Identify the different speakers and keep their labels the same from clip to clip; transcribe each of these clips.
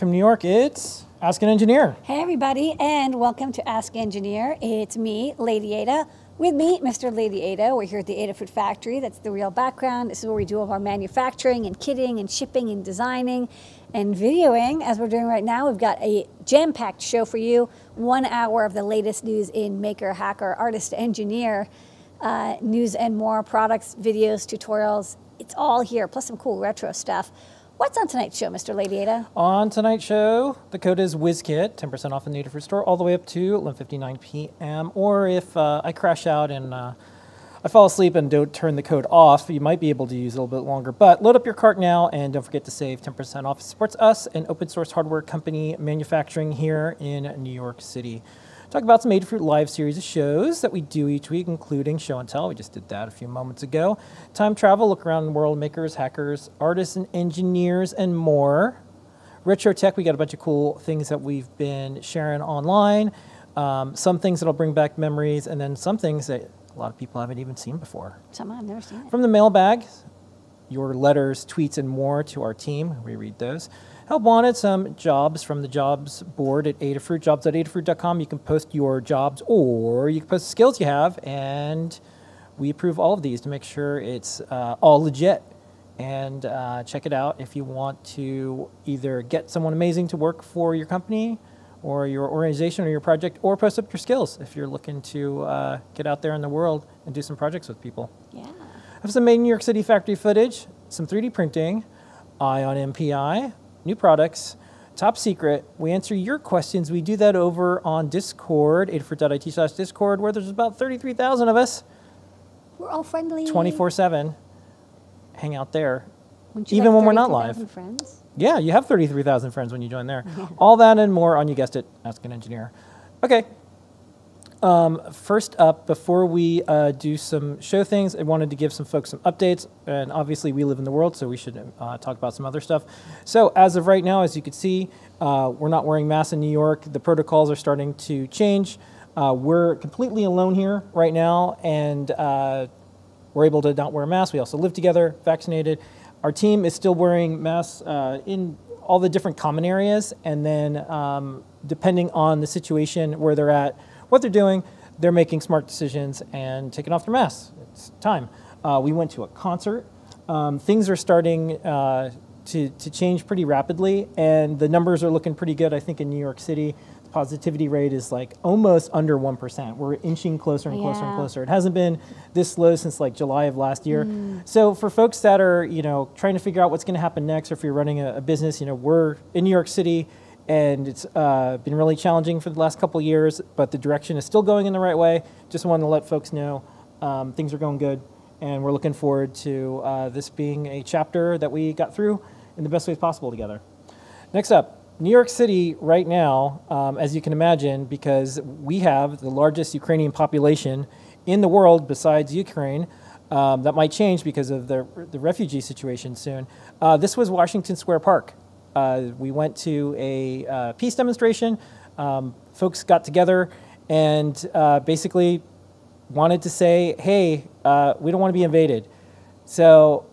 Speaker 1: From New York, it's Ask an Engineer.
Speaker 2: Hey, everybody, and welcome to Ask Engineer. It's me, Lady Ada. With me, Mr. Lady Ada. We're here at the Adafruit Factory. That's the real background. This is where we do all of our manufacturing and kitting and shipping and designing and videoing, as we're doing right now. We've got a jam packed show for you one hour of the latest news in maker, hacker, artist, engineer, uh, news and more products, videos, tutorials. It's all here, plus some cool retro stuff. What's on tonight's show, Mr. Lady Ada?
Speaker 1: On tonight's show, the code is WizKit, 10% off in the Adafruit store, all the way up to 11.59 p.m. Or if uh, I crash out and uh, I fall asleep and don't turn the code off, you might be able to use it a little bit longer. But load up your cart now and don't forget to save 10% off. It supports us, an open source hardware company manufacturing here in New York City talk about some Adafruit Live series of shows that we do each week, including Show and Tell. We just did that a few moments ago. Time travel, look around the world, makers, hackers, artists, and engineers, and more. Retro Tech, we got a bunch of cool things that we've been sharing online. Um, some things that'll bring back memories, and then some things that a lot of people haven't even seen before.
Speaker 2: Some I've never seen. It.
Speaker 1: From the mailbag, your letters, tweets, and more to our team. We read those. Help wanted some jobs from the jobs board at Adafruit, jobs.adafruit.com. You can post your jobs or you can post the skills you have, and we approve all of these to make sure it's uh, all legit. And uh, check it out if you want to either get someone amazing to work for your company or your organization or your project, or post up your skills if you're looking to uh, get out there in the world and do some projects with people.
Speaker 2: Yeah.
Speaker 1: I have some made in New York City factory footage, some 3D printing, Eye on NPI, new products, top secret. We answer your questions. We do that over on Discord, adafruit.it slash Discord, where there's about 33,000 of us.
Speaker 2: We're all friendly.
Speaker 1: 24 7. Hang out there. Even when we're not live.
Speaker 2: Friends?
Speaker 1: Yeah, you have 33,000 friends when you join there. all that and more on, you guessed it, Ask an Engineer. Okay, um, first up, before we uh, do some show things, I wanted to give some folks some updates. And obviously, we live in the world, so we should uh, talk about some other stuff. So, as of right now, as you can see, uh, we're not wearing masks in New York. The protocols are starting to change. Uh, we're completely alone here right now, and uh, we're able to not wear masks. We also live together, vaccinated. Our team is still wearing masks uh, in all the different common areas, and then um, depending on the situation where they're at, what they're doing, they're making smart decisions and taking off their masks. It's time. Uh, we went to a concert. Um, things are starting uh, to, to change pretty rapidly, and the numbers are looking pretty good. I think in New York City, the positivity rate is like almost under 1%. We're inching closer and closer yeah. and closer. It hasn't been this low since like July of last year. Mm. So for folks that are, you know, trying to figure out what's going to happen next, or if you're running a, a business, you know, we're in New York City and it's uh, been really challenging for the last couple years, but the direction is still going in the right way. Just wanted to let folks know um, things are going good, and we're looking forward to uh, this being a chapter that we got through in the best ways possible together. Next up, New York City right now, um, as you can imagine, because we have the largest Ukrainian population in the world besides Ukraine. Um, that might change because of the, the refugee situation soon. Uh, this was Washington Square Park. Uh, we went to a uh, peace demonstration. Um, folks got together and uh, basically wanted to say, hey, we don't want to be invaded. So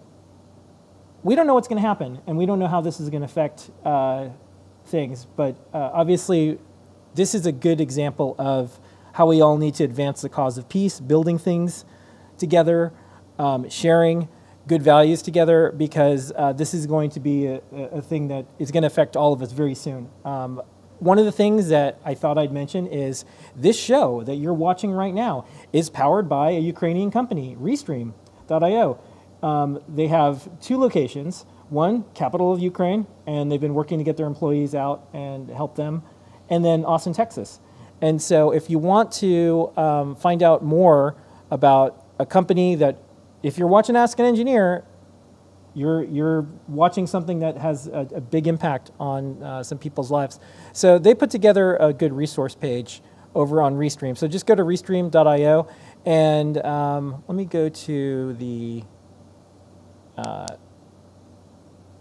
Speaker 1: we don't know what's going to happen, and we don't know how this is going to affect uh, things. But uh, obviously, this is a good example of how we all need to advance the cause of peace, building things together, um, sharing good values together because uh, this is going to be a, a, thing that is going to affect all of us very soon. Um, one of the things that I thought I'd mention is this show that you're watching right now is powered by a Ukrainian company, Restream.io. Um, they have two locations one, capital of Ukraine, and they've been working to get their employees out and help them, and then Austin, Texas. And so, if you want to um, find out more about a company that if you're watching Ask an Engineer, you're, you're watching something that has a, a big impact on uh, some people's lives. So they put together a good resource page over on Restream. So just go to restream.io and um, let me go to the uh,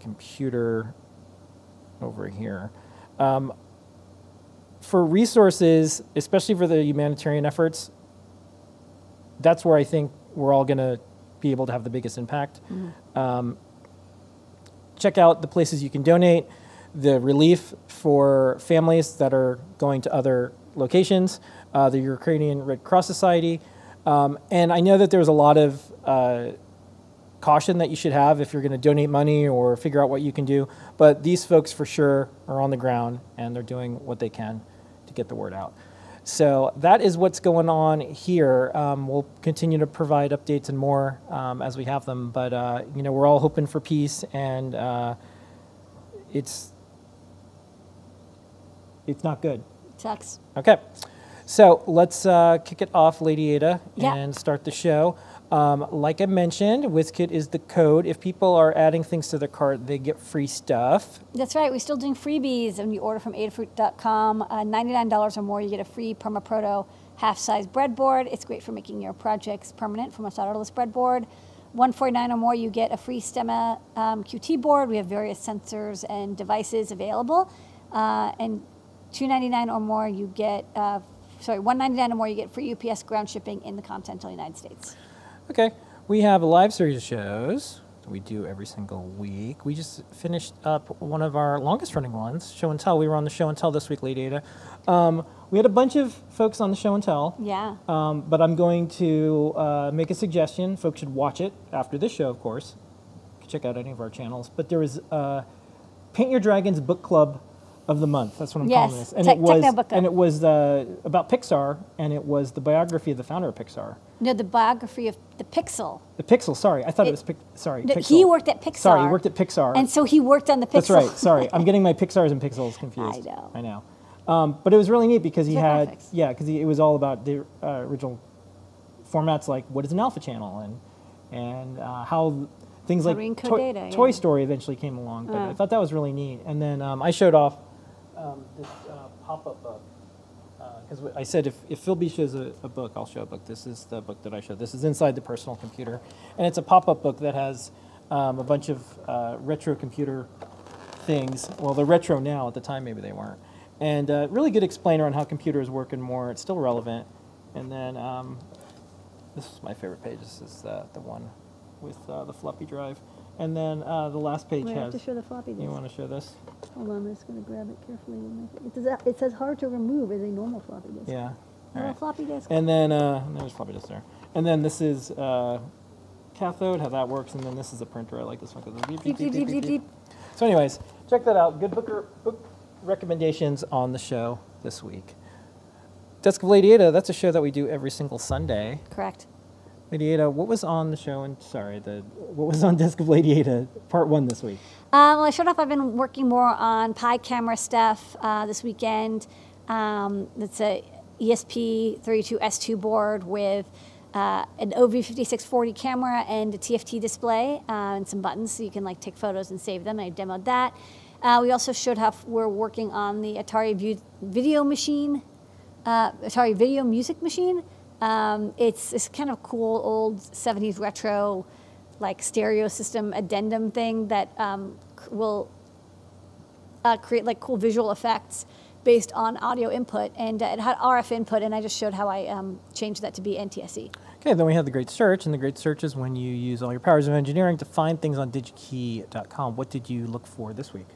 Speaker 1: computer over here. Um, for resources, especially for the humanitarian efforts, that's where I think we're all going to be able to have the biggest impact. Mm-hmm. Um, check out the places you can donate. the relief for families that are going to other locations, uh, the Ukrainian Red Cross Society. Um, and I know that there's a lot of uh, caution that you should have if you're going to donate money or figure out what you can do. But these folks for sure are on the ground and they're doing what they can to get the word out. So that is what's going on here. Um, we'll continue to provide updates and more um, as we have them. But uh, you know, we're all hoping for peace, and uh, it's it's not good.
Speaker 2: Sucks.
Speaker 1: Okay, so let's uh, kick it off, Lady Ada,
Speaker 2: Yeah.
Speaker 1: and start the show. Um, like I mentioned, WizKit is the code. If people are adding things to their cart, they get free stuff.
Speaker 2: That's right. We're still doing freebies. When you order from Adafruit.com, uh, $99 or more, you get a free PermaProto half-size breadboard. It's great for making your projects permanent from a solderless breadboard. 149 or more, you get a free Stemma um, QT board. We have various sensors and devices available. Uh, and 299 or more, you get, uh, sorry, 199 or more, you get free UPS ground shipping in the continental United States.
Speaker 1: Okay, we have a live series of shows that we do every single week. We just finished up one of our longest running ones, Show and Tell. We were on the Show and Tell this week, Lady Ada. Um, we had a bunch of folks on the Show and Tell.
Speaker 2: Yeah.
Speaker 1: Um, but I'm going to uh, make a suggestion. Folks should watch it after this show, of course. You can check out any of our channels. But there was uh, Paint Your Dragons Book Club of the month. That's what I'm
Speaker 2: Yes,
Speaker 1: calling this. And
Speaker 2: Tech-
Speaker 1: it was and it was uh, about Pixar, and it was the biography of the founder of Pixar.
Speaker 2: No, the biography of the Pixel.
Speaker 1: The Pixel. Sorry, I thought it,
Speaker 2: It-
Speaker 1: was Pic- sorry.
Speaker 2: No,
Speaker 1: Pixel.
Speaker 2: he worked at Pixar.
Speaker 1: Sorry, he worked at Pixar.
Speaker 2: And so he worked on the Pixel.
Speaker 1: That's right. Sorry, I'm getting my Pixars and Pixels confused.
Speaker 2: I know.
Speaker 1: I know. Um, but it was really neat because he
Speaker 2: Good
Speaker 1: had
Speaker 2: graphics.
Speaker 1: yeah because it was all about the uh, original formats like what is an alpha channel and and uh, how things
Speaker 2: How
Speaker 1: like
Speaker 2: to data,
Speaker 1: Toy
Speaker 2: yeah.
Speaker 1: Story eventually came along. But I
Speaker 2: Uh.
Speaker 1: thought that was really neat. And then um, I showed off um, this uh, pop-up book because I said if, if Phil B shows a, a book, I'll show a book. This is the book that I showed. This is inside the personal computer, and it's a pop-up book that has um, a bunch of uh, retro computer things. Well, they're retro now. At the time, maybe they weren't. And uh, really good explainer on how computers work and more. It's still relevant. And then um, this is my favorite page. This is uh, the one with uh, the floppy drive. And then uh, the last page
Speaker 2: Wait, I have to show the floppy disk.
Speaker 1: You want to show this?
Speaker 2: Hold on, I'm just going to grab it carefully. It, says hard to remove as a normal floppy disk.
Speaker 1: Yeah. All right.
Speaker 2: Floppy disk.
Speaker 1: And then uh, there's floppy disk there. And then this is uh, cathode, how that works. And then this is a printer. I like this one because it's beep,
Speaker 2: Deep,
Speaker 1: beep, beep, beep, beep. So, anyways, check that out. Good book, book recommendations on the show this week. Desk of Lady Ada, that's a show that we do every single Sunday.
Speaker 2: Correct.
Speaker 1: Lady Ada, what was on the show? And sorry, the what was on Desk of Lady Ada part one this week?
Speaker 2: Um, well, I showed off. I've been working more on Pi camera stuff uh, this weekend. Um, it's a ESP32S2 board with uh, an OV5640 camera and a TFT display uh, and some buttons so you can like take photos and save them. I demoed that. Uh, we also showed how we're working on the Atari Video Machine, uh, Atari Video Music Machine. Um, it's this kind of cool old 70s retro like stereo system addendum thing that um, will uh, create like cool visual effects based on audio input and uh, it had RF input and I just showed how I um, changed that to be NTSC.
Speaker 1: Okay, then we have the Great Search, and the Great Search is when you use all your powers of engineering to find things on digikey.com. What did you look for this week?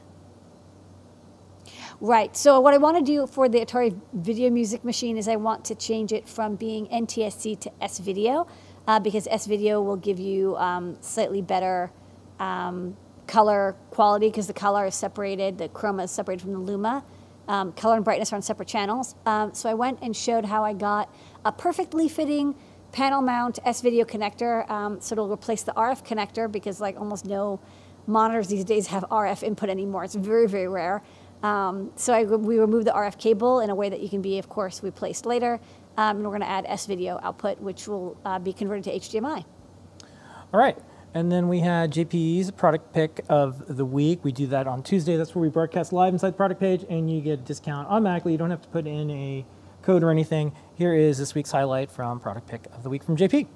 Speaker 2: Right. So what I want to do for the Atari Video Music Machine is I want to change it from being NTSC to S Video uh, because S Video will give you um, slightly better um, color quality because the color is separated, the chroma is separated from the luma. Um, color and brightness are on separate channels. Um, so I went and showed how I got a perfectly fitting panel mount S Video connector. Um, so it'll replace the RF connector because like almost no monitors these days have RF input anymore. It's very, very rare. Um, so I, we removed the RF cable in a way that you can be, of course, replaced later. Um, and we're going to add S video output, which will uh, be converted to HDMI.
Speaker 1: All right. And then we had JP's product pick of the week. We do that on Tuesday. That's where we broadcast live inside the product page, and you get a discount automatically. You don't have to put in a code or anything. Here is this week's highlight from product pick of the week from JP.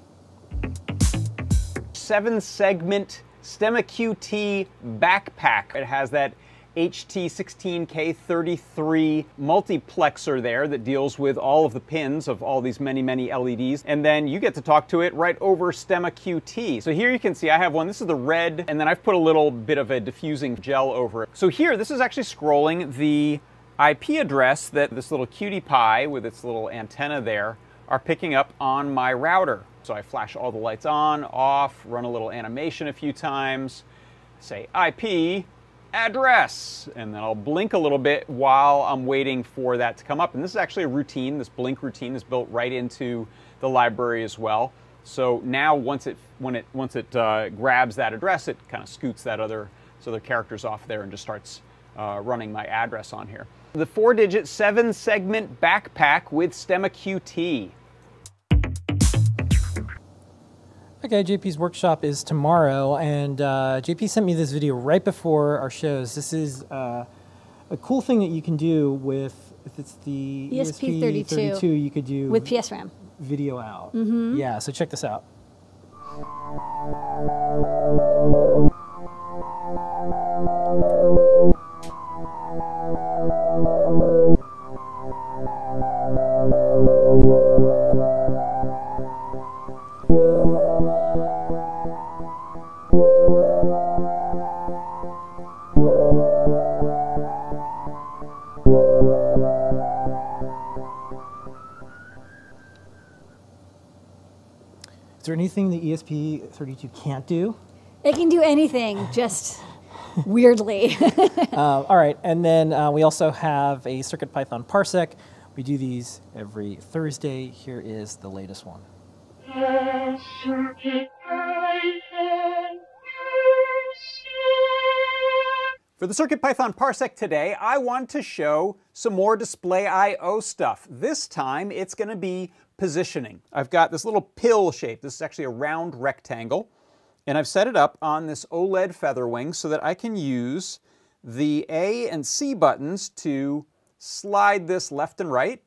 Speaker 3: seven segment Stemma QT backpack. It has that HT16K33 multiplexer there that deals with all of the pins of all these many, many LEDs. And then you get to talk to it right over Stemma QT. So here you can see I have one. This is the red, and then I've put a little bit of a diffusing gel over it. So here, this is actually scrolling the IP address that this little cutie pie with its little antenna there are picking up on my router. So I flash all the lights on, off, run a little animation a few times, say IP address, and then I'll blink a little bit while I'm waiting for that to come up. And this is actually a routine. This blink routine is built right into the library as well. So now once it when it once it uh, grabs that address, it kind of scoots that other so the characters off there and just starts uh, running my address on here. The four-digit seven-segment backpack with Stemma QT.
Speaker 1: Okay, JP's workshop is tomorrow, and uh, JP sent me this video right before our shows. This is uh, a cool thing that you can do with, if it's the
Speaker 2: ESP32,
Speaker 1: ESP32 you could do
Speaker 2: with PSRAM.
Speaker 1: video out. Mm-hmm. Yeah, so check this out. ESP32 can't do?
Speaker 2: It can do anything, just weirdly.
Speaker 1: Uh, all right, and then uh, we also have a CircuitPython parsec. We do these every Thursday. Here is the latest one.
Speaker 3: For the CircuitPython Parsec today, I want to show some more display I.O. stuff. This time, it's going to be positioning. I've got this little pill shape. This is actually a round rectangle. And I've set it up on this OLED feather wing so that I can use the A and C buttons to slide this left and right,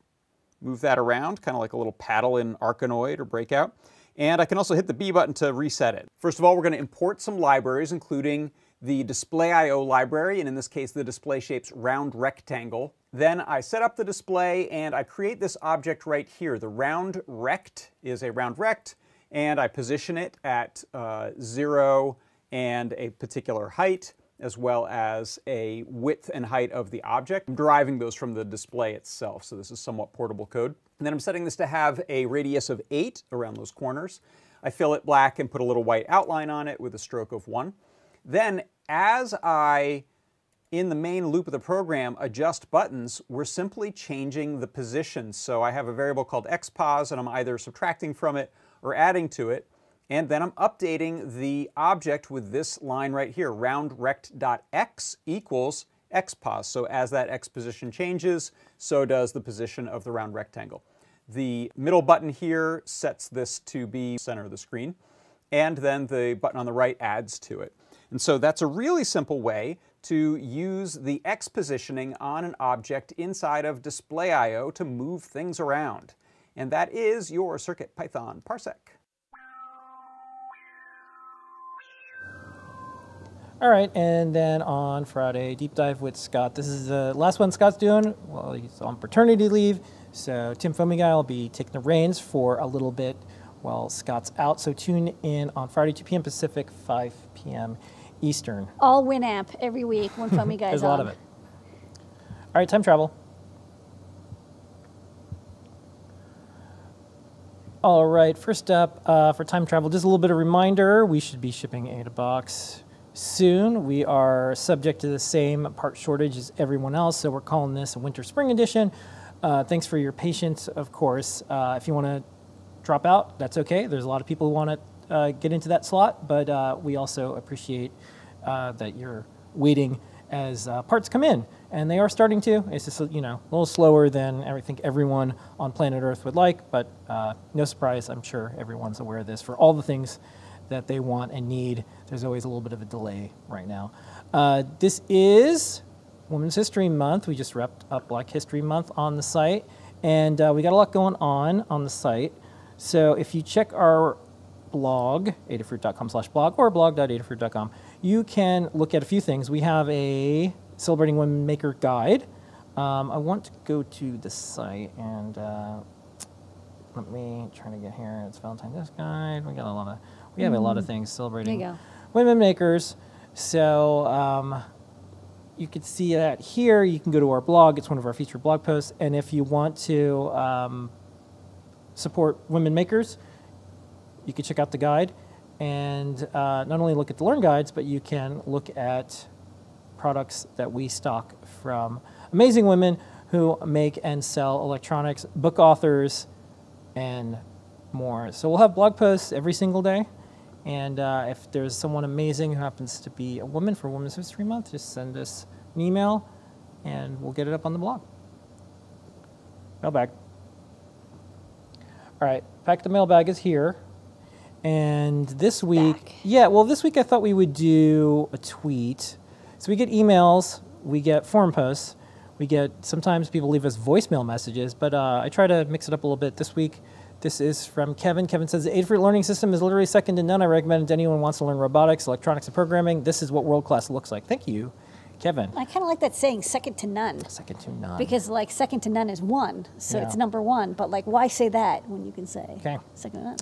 Speaker 3: move that around, kind of like a little paddle in Arkanoid or Breakout. And I can also hit the B button to reset it. First of all, we're going to import some libraries, including the display I.O. library, and in this case, the display shapes round rectangle. Then I set up the display and I create this object right here. The round rect is a round rect, and I position it at uh, zero and a particular height, as well as a width and height of the object. I'm deriving those from the display itself, so this is somewhat portable code. And then I'm setting this to have a radius of eight around those corners. I fill it black and put a little white outline on it with a stroke of one. Then as I, in the main loop of the program, adjust buttons, we're simply changing the position. So I have a variable called xpos and I'm either subtracting from it or adding to it. And then I'm updating the object with this line right here, roundrect.x equals xpos. So as that x position changes, so does the position of the round rectangle. The middle button here sets this to be center of the screen, and then the button on the right adds to it. And so that's a really simple way to use the X positioning on an object inside of Display I.O. to move things around. And that is your CircuitPython parsec.
Speaker 1: All right, and then on Friday, deep dive with Scott. This is the last one Scott's doing. Well, he's on paternity leave, so Tim Foamy will be taking the reins for a little bit while Scott's out. So tune in on Friday, 2 p.m. Pacific, 5 p.m. Eastern.
Speaker 2: All Winamp every week when Foamy Guy's
Speaker 1: There's a lot of it. All right, time travel. All right, first up uh, for time travel, just a little bit of reminder we should be shipping AdaBox soon. We are subject to the same part shortage as everyone else, so we're calling this a winter spring edition. Uh, thanks for your patience, of course. Uh, if you want to drop out, that's okay. There's a lot of people who want to get into that slot, but uh, we also appreciate uh, that you're waiting as uh, parts come in, and they are starting to. It's just you know a little slower than I think everyone on planet Earth would like, but uh, no surprise. I'm sure everyone's aware of this. For all the things that they want and need, there's always a little bit of a delay right now. Uh, this is Women's History Month. We just wrapped up Black History Month on the site, and uh, we got a lot going on on the site. So if you check our blog, adafruit.com slash blog, or blog.adafruit.com, you can look at a few things. We have a Celebrating Women Maker Guide. Um, I want to go to the site and uh, let me try to get here. It's Valentine's Day Guide. We got a lot of we have a lot of things celebrating
Speaker 2: Mm. There you go.
Speaker 1: women makers. So um, you can see that here. You can go to our blog. It's one of our featured blog posts. And if you want to um, support women makers, you can check out the guide and uh, not only look at the learn guides, but you can look at products that we stock from amazing women who make and sell electronics, book authors, and more. So we'll have blog posts every single day. And uh, if there's someone amazing who happens to be a woman for Women's History Month, just send us an email and we'll get it up on the blog. Mailbag. All right, Pack the Mailbag is here. And this week,
Speaker 2: Back.
Speaker 1: yeah, well, this week I thought we would do a tweet. So we get emails, we get forum posts, we get sometimes people leave us voicemail messages, but uh, I try to mix it up a little bit this week. This is from Kevin. Kevin says the Adafruit learning system is literally second to none. I recommend it to anyone who wants to learn robotics, electronics, and programming. This is what world class looks like. Thank you, Kevin.
Speaker 2: I kind of like that saying second to none.
Speaker 1: Second to none.
Speaker 2: Because like second to none is one, so it's number one. But like, why say that when you can say
Speaker 1: Okay.
Speaker 2: second to none?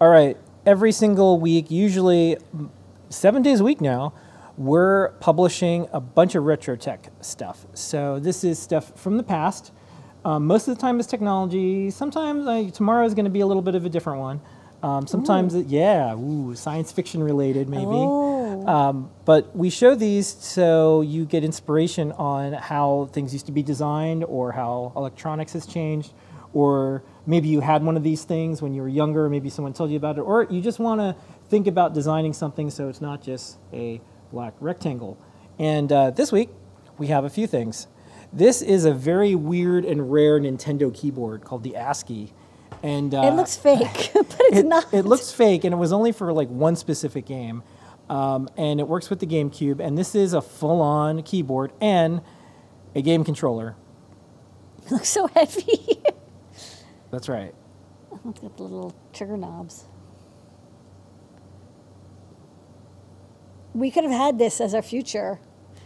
Speaker 1: All right. Every single week, usually seven days a week now, we're publishing a bunch of retro tech stuff. So this is stuff from the past. Um, most of the time it's technology. Sometimes uh, tomorrow is going to be a little bit of a different one. Um, sometimes, it, yeah, ooh, science fiction related maybe.
Speaker 2: Oh.
Speaker 1: Um, but we show these so you get inspiration on how things used to be designed or how electronics has changed. Or maybe you had one of these things when you were younger, maybe someone told you about it. Or you just want to think about designing something so it's not just a black rectangle. And uh, this week, we have a few things. This is a very weird and rare Nintendo keyboard called the ASCII. And uh,
Speaker 2: it looks fake, but it's
Speaker 1: it,
Speaker 2: not.
Speaker 1: it looks fake, and it was only for like one specific game. Um, and it works with the GameCube. And this is a full-on keyboard and a game controller.
Speaker 2: It looks so heavy.
Speaker 1: That's right.
Speaker 2: Look at the little trigger knobs. We could have had this as our future.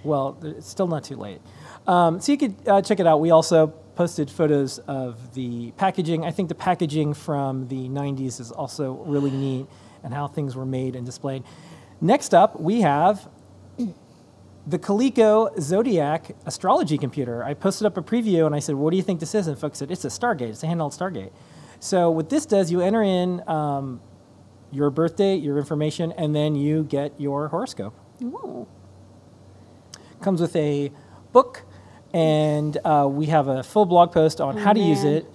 Speaker 1: Well, it's still not too late. Um, so you could uh, check it out. We also posted photos of the packaging. I think the packaging from the 90s is also really neat and how things were made and displayed. Next up, we have the Coleco Zodiac astrology computer. I posted up a preview and I said, What do you think this is? And folks said, It's a Stargate, it's a handheld Stargate. So, what this does, you enter in um, your birth date, your information, and then you get your horoscope
Speaker 2: Oh,
Speaker 1: comes with a book, and uh, we have a full blog post on
Speaker 2: Oh,
Speaker 1: how to use it,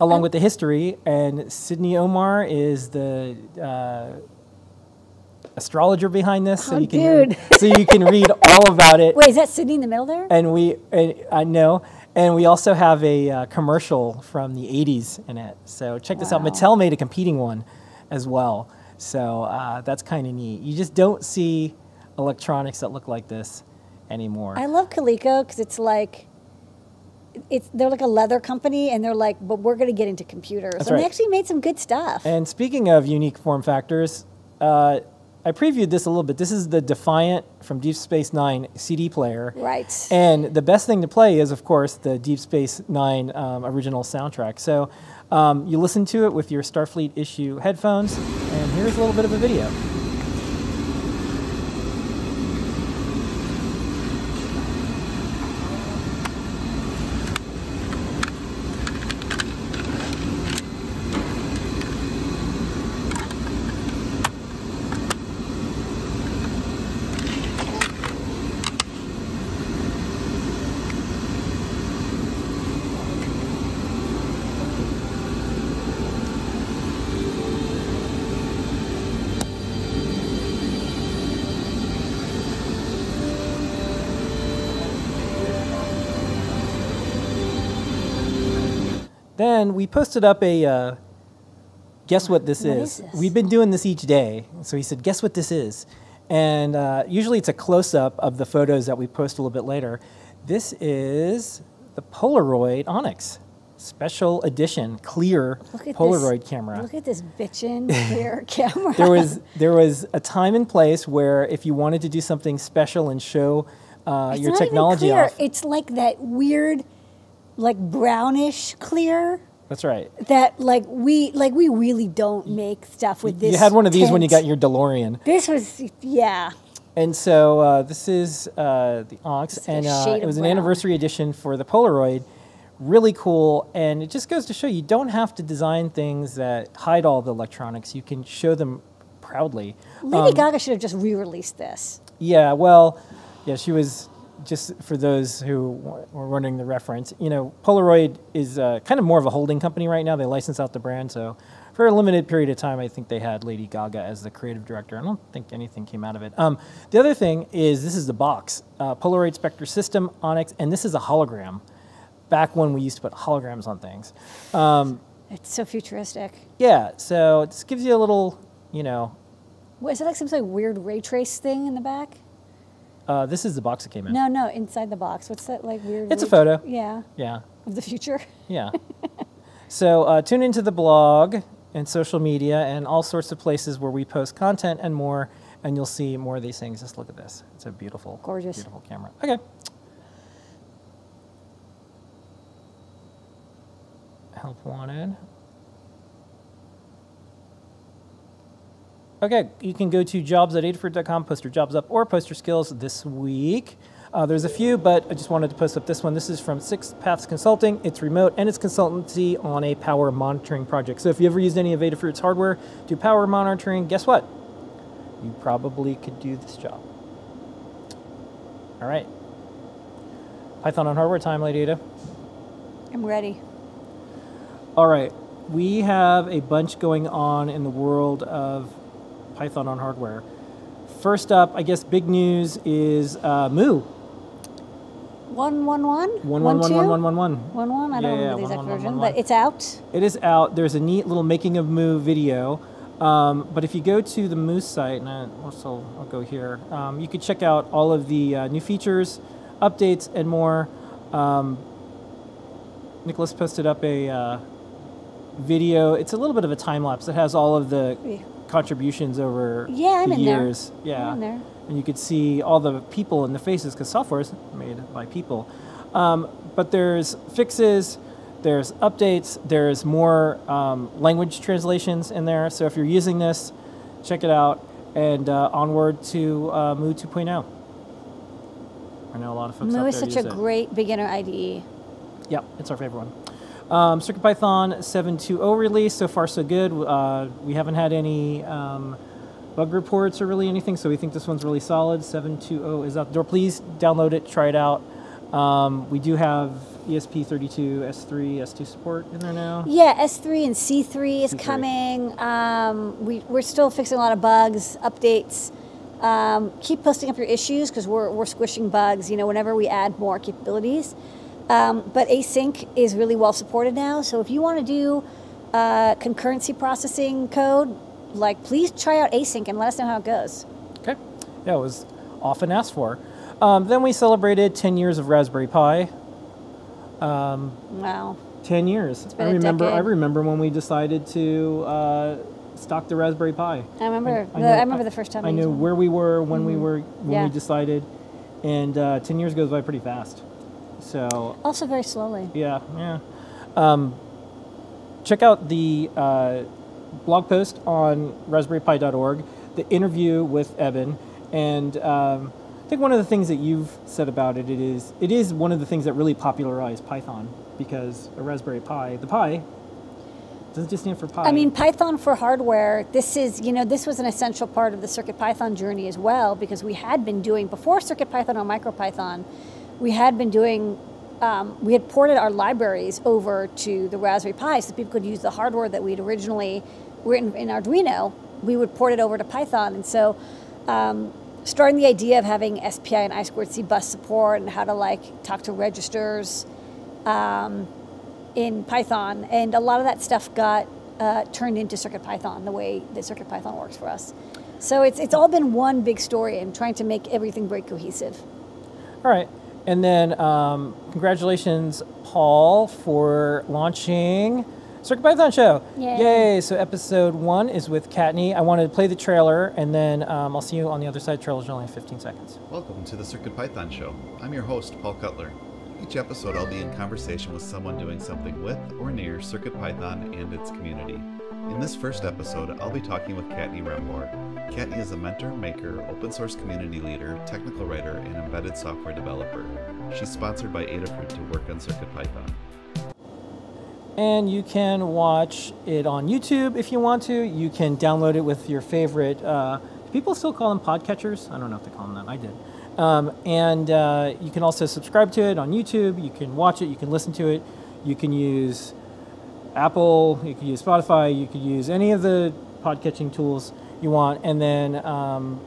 Speaker 1: along with the history. And Sydney Omarr is the uh, astrologer behind this, so
Speaker 2: Oh,
Speaker 1: you can
Speaker 2: dude.
Speaker 1: so you can read all about it.
Speaker 2: wait, is that Sydney in the middle there?
Speaker 1: And we, and, I know, and we also have a uh, commercial from the '80s in it. So check this out. Mattel made a competing one as well. So uh, that's kind of neat. You just don't see electronics that look like this anymore.
Speaker 2: I love Coleco because it's like, it's they're like a leather company, and they're like, but we're going to get into computers,
Speaker 1: That's
Speaker 2: and they actually made some good stuff.
Speaker 1: And speaking of unique form factors, uh, I previewed this a little bit. This is the Defiant from Deep Space Nine CD player.
Speaker 2: right.
Speaker 1: And the best thing to play is, of course, the Deep Space Nine um, original soundtrack. So um, you listen to it with your Starfleet issue headphones, and here's a little bit of a video. Then we posted up a uh, guess what this
Speaker 2: What
Speaker 1: is.
Speaker 2: is this?
Speaker 1: We've been doing this each day. So he said, guess what this is. And uh, usually it's a close up of the photos that we post a little bit later. This is the Polaroid Onyx. special edition clear Polaroid
Speaker 2: this,
Speaker 1: camera.
Speaker 2: Look at this bitchin' clear camera.
Speaker 1: there was there was a time and place where if you wanted to do something special and show uh, your technology off.
Speaker 2: It's like that weird, like brownish clear
Speaker 1: That's right.
Speaker 2: that like we like we really don't make stuff with this.
Speaker 1: you had one of these when you got your DeLorean.
Speaker 2: This was yeah.
Speaker 1: And so uh, this is uh, the
Speaker 2: It's
Speaker 1: and uh, it was an
Speaker 2: brown.
Speaker 1: anniversary edition for the Polaroid. Really cool, and it just goes to show you don't have to design things that hide all the electronics. You can show them proudly.
Speaker 2: Lady
Speaker 1: Um,
Speaker 2: Gaga should have just re-released this.
Speaker 1: Yeah, well, yeah, she was just for those who were wondering the reference. You know, Polaroid is uh, kind of more of a holding company right now. They license out the brand, so for a limited period of time, I think they had Lady Gaga as the creative director. I don't think anything came out of it. Um, the other thing is this is the box, uh, Polaroid Spectra System Onyx, and this is a hologram. Back when we used to put holograms on things.
Speaker 2: It's so futuristic.
Speaker 1: Yeah, so it just gives you a little, you know.
Speaker 2: What, is it like some sort of weird ray trace thing in the back?
Speaker 1: Uh, this is the box that came in.
Speaker 2: No, no, inside the box. What's that like weird?
Speaker 1: It's a photo.
Speaker 2: Yeah,
Speaker 1: Yeah.
Speaker 2: of the future.
Speaker 1: Yeah. so uh, tune into the blog and social media and all sorts of places where we post content and more, and you'll see more of these things. Just look at this. It's a beautiful,
Speaker 2: Gorgeous.
Speaker 1: beautiful camera. Okay. Help wanted. Okay, you can go to jobs at adafruit.com, post your jobs up, or post your skills this week. Uh, there's a few, but I just wanted to post up this one. This is from Six Paths Consulting. It's remote and it's consultancy on a power monitoring project. So if you ever used any of Adafruit's hardware to power monitoring, guess what? You probably could do this job. All right. Python on hardware time, Lady Ada.
Speaker 2: I'm ready.
Speaker 1: All right. We have a bunch going on in the world of Python on hardware. First up, I guess big news is uh, Mu.
Speaker 2: One one one.
Speaker 1: One one one one one one one.
Speaker 2: One one. I don't
Speaker 1: Yeah, yeah,
Speaker 2: the exact
Speaker 1: one,
Speaker 2: version,
Speaker 1: one, one.
Speaker 2: but it's out.
Speaker 1: It is out. There's a neat little making of Mu video. Um, but if you go to the Mu site, and I also I'll go here, um, you could check out all of the uh, new features, updates, and more. Um, Nicholas posted up a uh, video. It's a little bit of a time lapse. It has all of the
Speaker 2: Yeah.
Speaker 1: contributions over
Speaker 2: Yeah,
Speaker 1: the
Speaker 2: in there.
Speaker 1: years. Yeah,
Speaker 2: there.
Speaker 1: and you could see all the people and the faces because software is made by people. Um, but there's fixes, there's updates, there's more um, language translations in there. So if you're using this, check it out, and uh, onward to uh, Mu 2.0. I know a lot of folks Mu
Speaker 2: is such a
Speaker 1: it.
Speaker 2: great beginner IDE.
Speaker 1: Yeah, it's our favorite one. Um, CircuitPython 7.2.0 release, so far so good. Uh, we haven't had any um, bug reports or really anything, so we think this one's really solid. 7.2.0 is out the door. Please download it, try it out. Um, we do have ESP32, S3, S2 support in there now.
Speaker 2: Yeah, S3 and C3 is
Speaker 1: C3.
Speaker 2: coming. Um, we, we're still fixing a lot of bugs, updates. Um, keep posting up your issues because we're, we're squishing bugs, you know, whenever we add more capabilities. Um, but async is really well supported now. So if you want to do uh, concurrency processing code, like please try out async and let us know how it goes.
Speaker 1: Okay. Yeah, it was often asked for. Um, then we celebrated 10 years of Raspberry Pi.
Speaker 2: Wow.
Speaker 1: 10 years. I remember I remember when we decided to uh, stock the Raspberry Pi.
Speaker 2: I remember. the,
Speaker 1: know-
Speaker 2: I remember the first time.
Speaker 1: I
Speaker 2: used
Speaker 1: knew
Speaker 2: one.
Speaker 1: where we were when we were when
Speaker 2: Yeah.
Speaker 1: we decided, and uh, ten years goes by pretty fast. So
Speaker 2: Also very slowly.
Speaker 1: yeah, yeah. Um, check out the uh, blog post on RaspberryPi.org, the interview with Eben, and um, I think one of the things that you've said about it, it is it is one of the things that really popularized Python because a Raspberry Pi, the Pi, doesn't just stand for Pi.
Speaker 2: I mean, Python for hardware, this is, you know, this was an essential part of the CircuitPython journey as well because we had been doing, before Circuit CircuitPython or MicroPython, we had been doing, um, we had ported our libraries over to the Raspberry Pi so people could use the hardware that we'd originally written in Arduino. We would port it over to Python. And so, um, starting the idea of having SPI and I2C bus support and how to like talk to registers in Python, and a lot of that stuff got uh, turned into CircuitPython, the way that CircuitPython works for us. So it's, it's all been one big story and trying to make everything very cohesive.
Speaker 1: All right. And then, um, congratulations, Paul, for launching Circuit Python Show.
Speaker 2: Yay.
Speaker 1: So episode one is with Kattni. I wanted to play the trailer, and then um, I'll see you on the other side. Trailer's only 15 seconds.
Speaker 4: Welcome to the Circuit Python Show. I'm your host, Paul Cutler. Each episode, I'll be in conversation with someone doing something with or near CircuitPython and its community. In this first episode, I'll be talking with Kattni Rembor. Kattni is a mentor, maker, open source community leader, technical writer, and embedded software developer. She's sponsored by Adafruit to work on CircuitPython.
Speaker 1: And you can watch it on YouTube if you want to. You can download it with your favorite. Uh, people still call them podcatchers? I don't know if they call them that. I did. Um, and uh, you can also subscribe to it on YouTube. You can watch it. You can listen to it. You can use Apple. You can use Spotify. You could use any of the podcatching tools you want. And then um,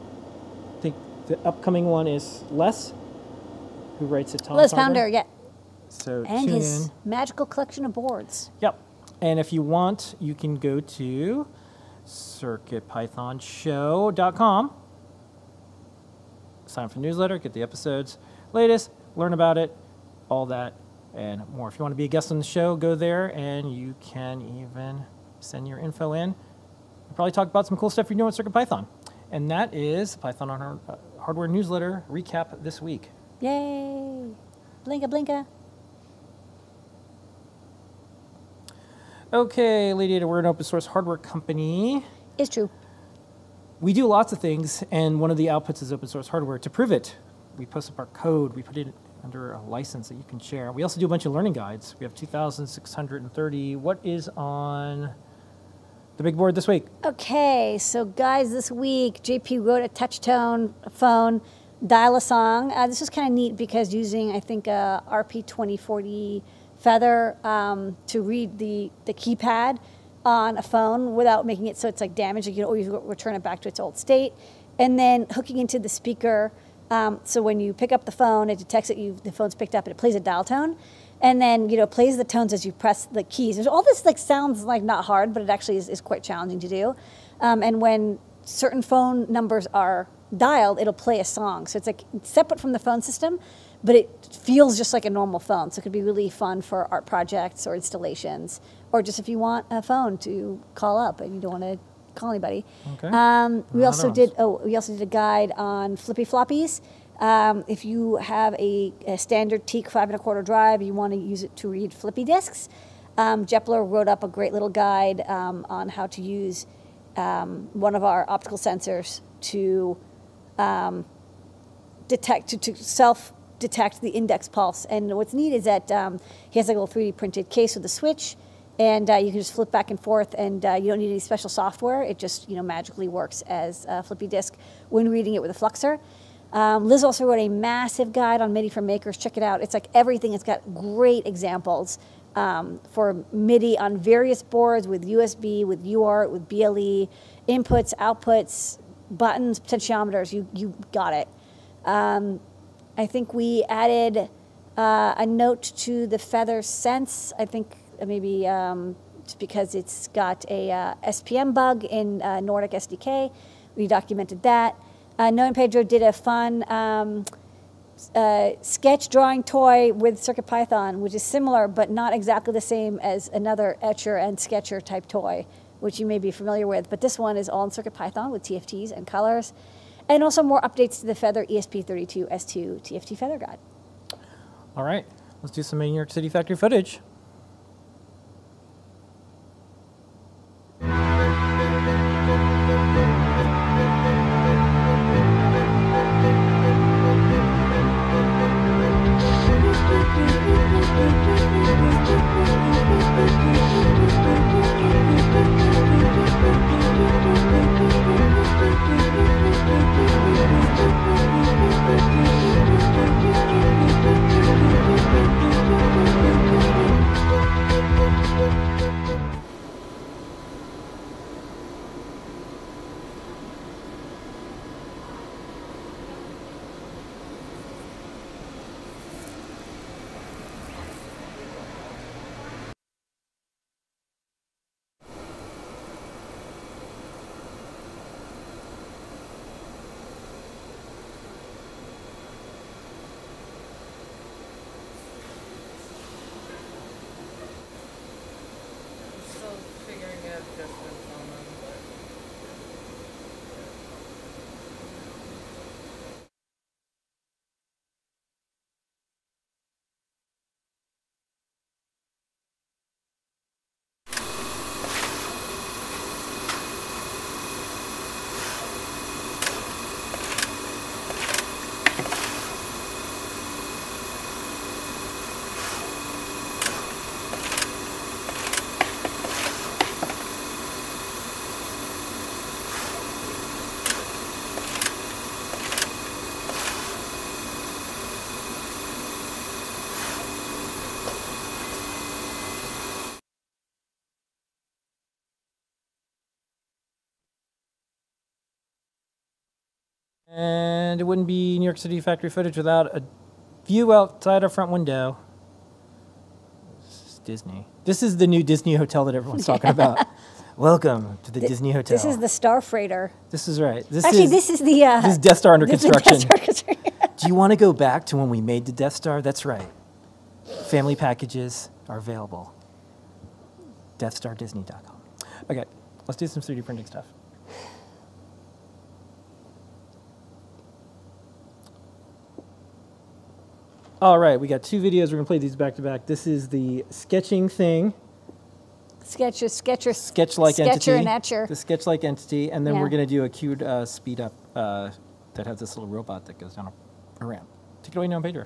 Speaker 1: I think the upcoming one is Les, who writes it. Tom
Speaker 2: Les
Speaker 1: Farber.
Speaker 2: Pounder, yeah.
Speaker 1: So
Speaker 2: And his
Speaker 1: in.
Speaker 2: magical collection of boards.
Speaker 1: Yep. And if you want, you can go to circuitpythonshow.com, sign up for the newsletter, get the episodes latest, learn about it, all that and more. If you want to be a guest on the show, go there and you can even send your info in. Probably talk about some cool stuff you're doing with CircuitPython. And that is Python on Har- uh, Hardware newsletter recap this week.
Speaker 2: Yay! Blinka blinka.
Speaker 1: Okay, Lady Ada, we're an open source hardware company.
Speaker 2: It's true.
Speaker 1: We do lots of things, and one of the outputs is open source hardware. To prove it, we post up our code, we put it under a license that you can share. We also do a bunch of learning guides. We have 2,630. What is on the big board this week?
Speaker 2: Okay, so guys, this week JP wrote a touch tone phone, dial a song. Uh, this was kind of neat because using I think a RP2040 Feather um, to read the the keypad on a phone without making it so it's like damaged. Like you can always return it back to its old state, and then hooking into the speaker. Um, so when you pick up the phone, it detects that you the phone's picked up and it plays a dial tone, and then you know plays the tones as you press the keys. There's all this like sounds like not hard, but it actually is, is quite challenging to do. Um, and when certain phone numbers are dialed, it'll play a song. So it's like separate from the phone system, but it feels just like a normal phone. So it could be really fun for art projects or installations, or just if you want a phone to call up and you don't want to call anybody.
Speaker 1: Okay.
Speaker 2: Um, we also did. Oh, we also did a guide on flippy floppies. Um, if you have a, a standard TEAC five and a quarter drive, you want to use it to read flippy disks. Um, Jepler wrote up a great little guide um, on how to use um, one of our optical sensors to detect to, to self detect the index pulse. And what's neat is that um, he has like a little 3D printed case with a switch, and uh, you can just flip back and forth, and uh, you don't need any special software. It just you know magically works as a flippy disk when reading it with a fluxer. Um, Liz also wrote a massive guide on MIDI for makers. Check it out. It's like everything. It's got great examples um, for MIDI on various boards with USB, with UART, with BLE, inputs, outputs, buttons, potentiometers. You you got it. Um, I think we added uh, a note to the Feather Sense. I think uh, maybe um, because it's got a uh, SPM bug in uh, Nordic SDK. We documented that. Uh, Pedro did a fun um, uh, sketch drawing toy with CircuitPython, which is similar but not exactly the same as another Etcher and Sketcher type toy, which you may be familiar with. But this one is all in CircuitPython with TFTs and colors. And also more updates to the Feather E ESP32 S2 TFT Feather Guide.
Speaker 1: All right, let's do some New York City factory footage. And it wouldn't be New York City factory footage without a view outside our front window. This is Disney. This is the new Disney hotel that everyone's talking about. Welcome to the Disney Hotel.
Speaker 2: This is the Star Freighter.
Speaker 1: This is right. This is
Speaker 2: Actually,
Speaker 1: is,
Speaker 2: this is the. Uh,
Speaker 1: this is Death Star under
Speaker 2: this is the
Speaker 1: construction.
Speaker 2: Star construction.
Speaker 1: Do you want to go back to when we made the Death Star? That's right. Family packages are available. DeathStarDisney.com. Okay, let's do some 3D printing stuff. All right, we got two videos. We're gonna play these back to back. This is the sketching thing,
Speaker 2: Sketcher, Sketcher,
Speaker 1: sketch-like
Speaker 2: Sketcher
Speaker 1: entity.
Speaker 2: and Etcher.
Speaker 1: The sketch-like entity, and then
Speaker 2: Yeah.
Speaker 1: we're gonna do a cute uh, speed up uh, that has this little robot that goes down a, a ramp. Take it away now, Pedro.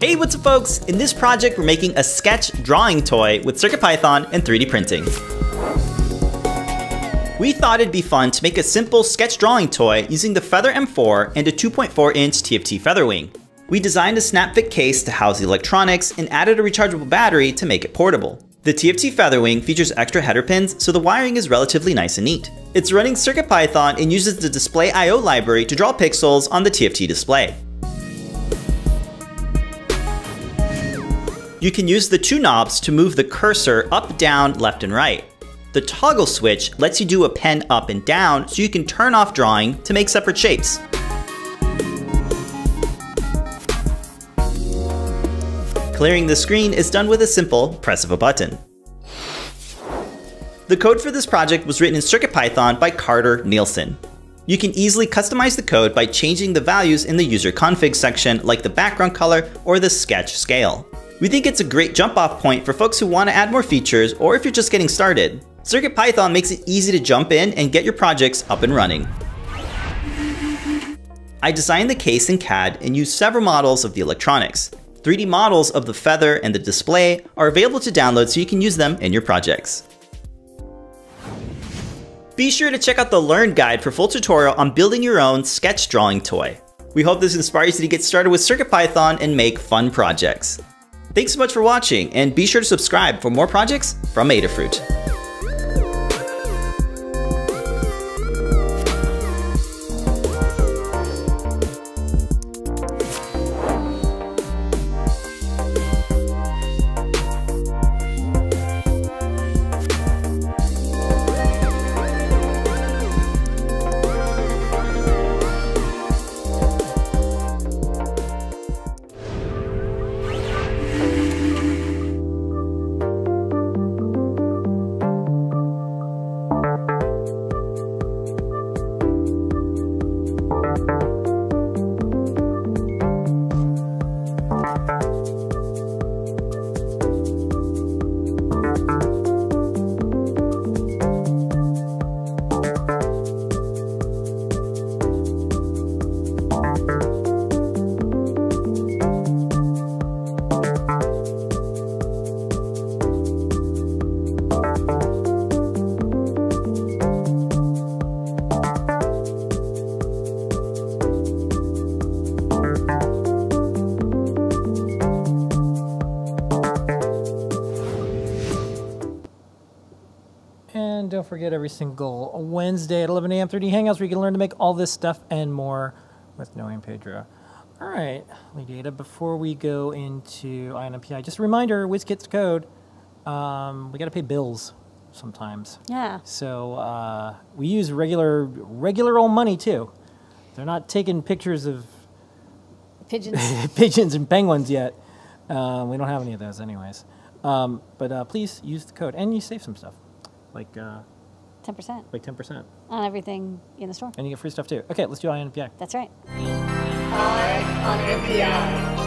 Speaker 5: Hey, what's up folks? In this project, we're making a sketch drawing toy with CircuitPython and 3D printing. We thought it'd be fun to make a simple sketch drawing toy using the Feather M4 and a 2.4 inch TFT Feather Wing. We designed a snap-fit case to house the electronics and added a rechargeable battery to make it portable. The TFT Featherwing features extra header pins, so the wiring is relatively nice and neat. It's running CircuitPython and uses the Display I.O. library to draw pixels on the TFT display. You can use the two knobs to move the cursor up, down, left, and right. The toggle switch lets you do a pen up and down so you can turn off drawing to make separate shapes. Clearing the screen is done with a simple press of a button. The code for this project was written in CircuitPython by Carter Nelson. You can easily customize the code by changing the values in the user config section like the background color or the sketch scale. We think it's a great jump off point for folks who want to add more features or if you're just getting started. CircuitPython makes it easy to jump in and get your projects up and running. I designed the case in CAD and used several models of the electronics. 3D models of the feather and the display are available to download so you can use them in your projects. Be sure to check out the Learn Guide for full tutorial on building your own sketch drawing toy. We hope this inspires you to get started with CircuitPython and make fun projects. Thanks so much for watching, and be sure to subscribe for more projects from Adafruit.
Speaker 1: Forget every single Wednesday at 11 a.m. 3D Hangouts where you can learn to make all this stuff and more with Noe and Pedro. All right, Ada, before we go into Eye on NPI, just a reminder, WizKit code, um, we got to pay bills sometimes.
Speaker 2: Yeah.
Speaker 1: So uh, we use regular, regular old money too. They're not taking pictures of
Speaker 2: Pigeons.
Speaker 1: pigeons and penguins yet. Um, we don't have any of those anyways. Um, but uh, please use the code and you save some stuff, like uh,
Speaker 2: 10%
Speaker 1: like 10%.
Speaker 2: on everything in the store.
Speaker 1: And you get free stuff too. Okay, let's do Eye on NPI.
Speaker 2: That's right. IN MPI.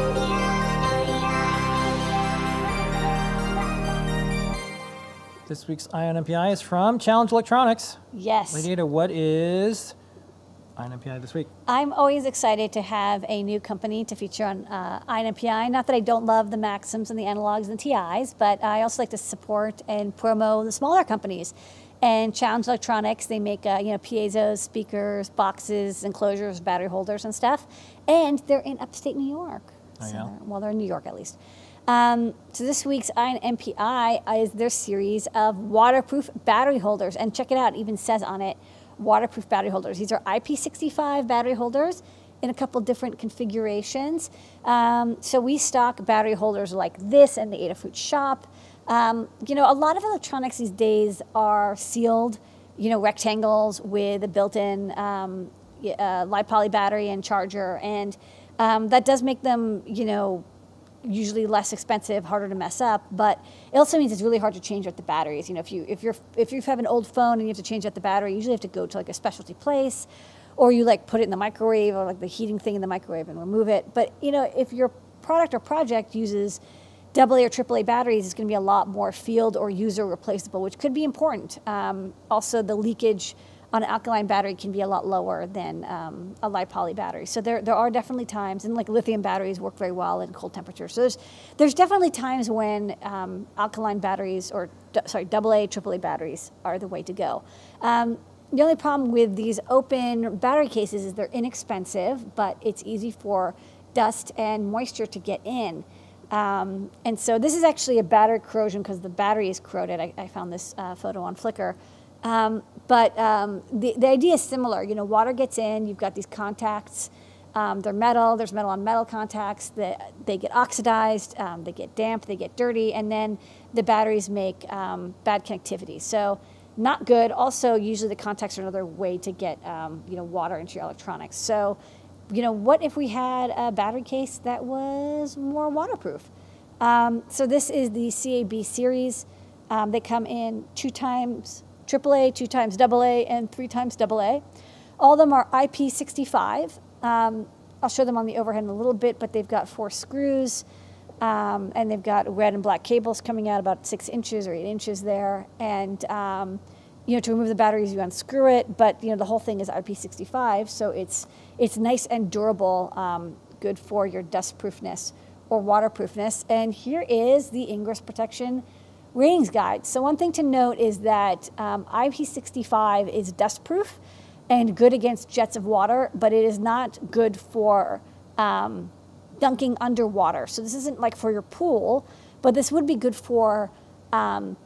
Speaker 1: This week's Eye on NPI is from Challenge Electronics.
Speaker 2: Yes.
Speaker 1: Lady Ada, what is Eye on NPI this week?
Speaker 2: I'm always excited to have a new company to feature on uh, Eye on NPI. Not that I don't love the Maxims and the Analogs and the TIs, but I also like to support and promo the smaller companies. And Challenge Electronics, they make uh, you know piezos, speakers, boxes, enclosures, battery holders, and stuff. And they're in upstate New York.
Speaker 1: Oh,
Speaker 2: So
Speaker 1: yeah?
Speaker 2: they're- well, they're in New York at least. Um, so this week's Eye on NPI is their series of waterproof battery holders, and check it out. It even says on it waterproof battery holders. These are IP65 battery holders in a couple different configurations. Um, so we stock battery holders like this in the Adafruit shop. Um, you know, a lot of electronics these days are sealed, you know, rectangles with a built-in um, uh, poly battery and charger, and um, that does make them, you know, usually less expensive, harder to mess up, but it also means it's really hard to change out the batteries. You know, if you if you're if you have an old phone and you have to change out the battery, you usually have to go to like a specialty place, or you like put it in the microwave or like the heating thing in the microwave and remove it. But you know, if your product or project uses AA or AAA batteries, is going to be a lot more field or user replaceable, which could be important. Um, also, the leakage on an alkaline battery can be a lot lower than um, a li-poly battery. So there, there are definitely times, and like lithium batteries work very well in cold temperatures. So there's, there's definitely times when um, alkaline batteries, or sorry, AA, AAA batteries are the way to go. Um, the only problem with these open battery cases is they're inexpensive, but it's easy for dust and moisture to get in. Um, and so this is actually a battery corrosion because the battery is corroded. I, I found this uh, photo on Flickr. Um, but um, the, the idea is similar. You know, water gets in, you've got these contacts. Um, they're metal, there's metal on metal contacts. That they get oxidized, um, they get damp, they get dirty, and then the batteries make um, bad connectivity. So not good. Also, usually the contacts are another way to get you know, water into your electronics. So, you know, what if we had a battery case that was more waterproof? so this is the CAB series. they come in two times AAA, two times AA, and three times AA. All of them are IP65. Um, I'll show them on the overhead in a little bit, but they've got four screws, um, and they've got red and black cables coming out about six inches or eight inches there. And um, you know, to remove the batteries, you unscrew it, but you know, the whole thing is IP65, so it's it's nice and durable, um, good for your dustproofness or waterproofness. And here is the ingress protection ratings guide. So one thing to note is that um, IP65 is dustproof and good against jets of water, but it is not good for um, dunking underwater. So this isn't like for your pool, but this would be good for um,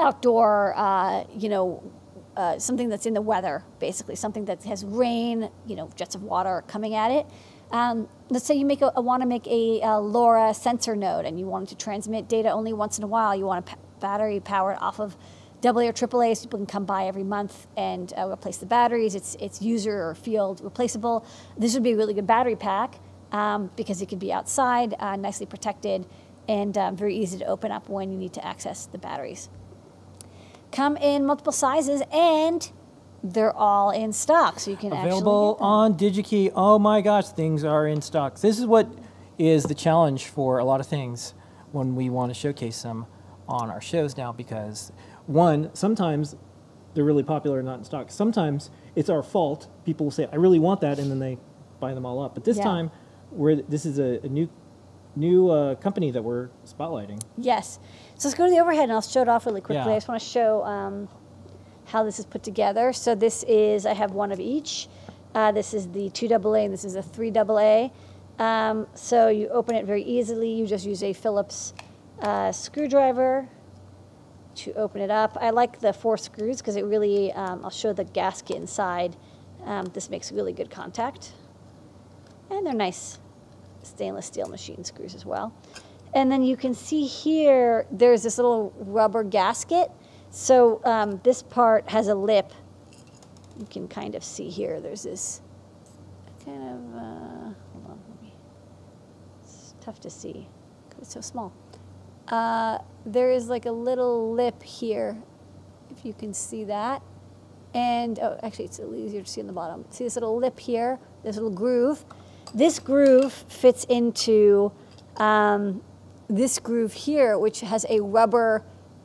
Speaker 2: outdoor, uh, you know, uh, something that's in the weather, basically, something that has rain, you know, jets of water coming at it. Um, let's say you make a, want to make a, a, LoRa sensor node and you want to transmit data only once in a while. You want a battery powered off of AA or AAA so people can come by every month and uh, replace the batteries. It's, it's user or field replaceable. This would be a really good battery pack um, because it could be outside, uh, nicely protected, and um, very easy to open up when you need to access the batteries. Come in multiple sizes and they're all in stock, so you can actually
Speaker 1: available on DigiKey. Oh my gosh, things are in stock. This is what is the challenge for a lot of things when we want to showcase them on our shows now. Because one, sometimes they're really popular and not in stock. Sometimes it's our fault. People will say, "I really want that," and then they buy them all up. But this yeah. time, we're this is a, a new new uh, company that we're spotlighting.
Speaker 2: Yes. So let's go to the overhead, and I'll show it off really quickly. Yeah. I just want to show. Um, how this is put together. So this is, I have one of each. Uh, this is the 2AA and this is a 3AA. Um, so you open it very easily. You just use a Phillips uh, screwdriver to open it up. I like the four screws because it really, um, I'll show the gasket inside. Um, this makes really good contact. And they're nice stainless steel machine screws as well. And then you can see here, there's this little rubber gasket so um, this part has a lip. You can kind of see here. There's this kind of, uh, hold on, it's tough to see because it's so small. Uh, there is like a little lip here, if you can see that. And, oh, actually, it's a little easier to see on the bottom. See this little lip here, this little groove? This groove fits into um, this groove here, which has a rubber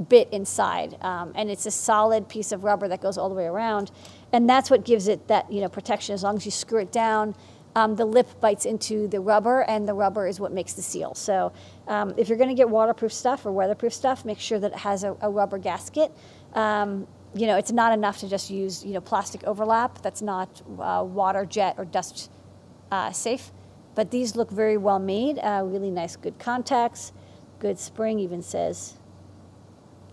Speaker 2: bit inside, um, and it's a solid piece of rubber that goes all the way around, and that's what gives it that you know protection. As long as you screw it down, um, the lip bites into the rubber, and the rubber is what makes the seal. So um, if you're going to get waterproof stuff or weatherproof stuff, make sure that it has a, a rubber gasket. Um, you know, it's not enough to just use you know plastic overlap. That's not uh, water jet or dust uh, safe. But these look very well made. Uh, really nice, good contacts, good spring. Even says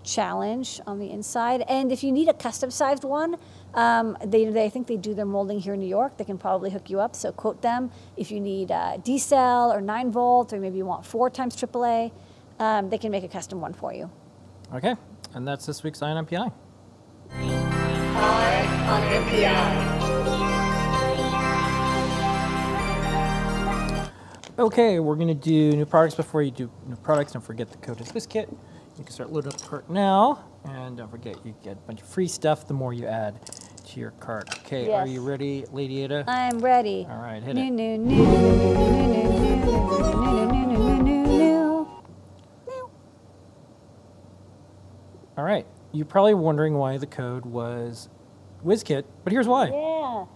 Speaker 2: challenge on the inside. And if you need a custom sized one, um, they, they I think they do their molding here in New York. They can probably hook you up. So quote them if you need uh, D cell or 9 volt, or maybe you want 4 times AAA, um, they can make a custom one for you.
Speaker 1: Okay, and that's this week's Eye on NPI. Okay, we're gonna do new products before you do new products. Don't forget the code is Wizkit. kit. You can start loading up the cart now. And don't forget, you get a bunch of free stuff the more you add to your cart. Okay,
Speaker 2: yes.
Speaker 1: are you ready, Lady Ada?
Speaker 2: I'm ready.
Speaker 1: All right, hit it. All right, you're probably wondering why the code was WizKit, but here's why.
Speaker 2: Yeah.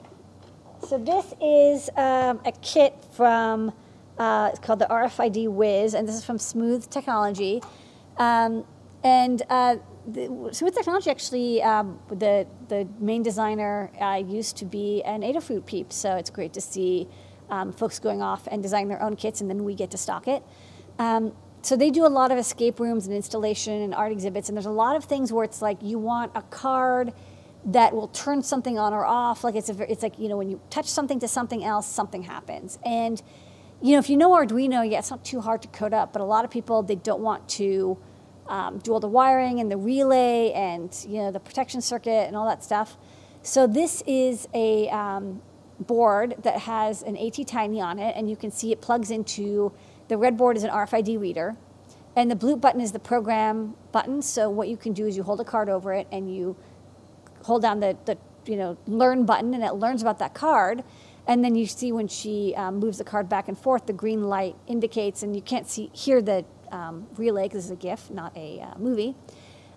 Speaker 2: So this is um, a kit from uh, it's called the RFID Wiz, and this is from Smooth Technology. Um, and uh, the, Smooth Technology actually, um, the, the main designer uh, used to be an Adafruit peep, so it's great to see um, folks going off and designing their own kits, and then we get to stock it. Um, so they do a lot of escape rooms and installation and art exhibits, and there's a lot of things where it's like you want a card that will turn something on or off. Like it's a, it's like you know when you touch something to something else, something happens. And you know if you know Arduino, yeah, it's not too hard to code up. But a lot of people they don't want to um, do all the wiring and the relay and you know the protection circuit and all that stuff. So this is a um, board that has an ATtiny on it, and you can see it plugs into the red board is an RFID reader, and the blue button is the program button. So what you can do is you hold a card over it and you hold down the, the you know learn button and it learns about that card and then you see when she um, moves the card back and forth the green light indicates and you can't see hear the um, relay because it's a gif not a uh, movie.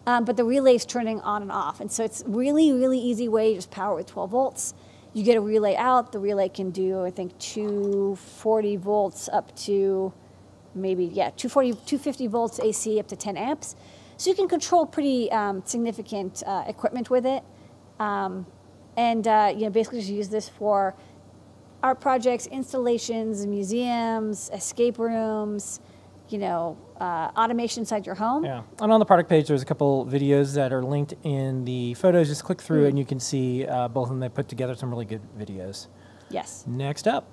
Speaker 2: Um, but the relay is turning on and off. And so it's really really easy way to just power with 12 volts. You get a relay out. The relay can do i think 240 volts up to maybe yeah 240 250 volts ac up to 10 amps. So you can control pretty um, significant uh, equipment with it. Um, and uh, you know basically just use this for art projects installations museums escape rooms you know uh, automation inside your home
Speaker 1: Yeah, and on the product page, there's a couple videos that are linked in the photos. Just click through and you can see uh, both of them. They put together some really good videos.
Speaker 2: yes
Speaker 1: Next up,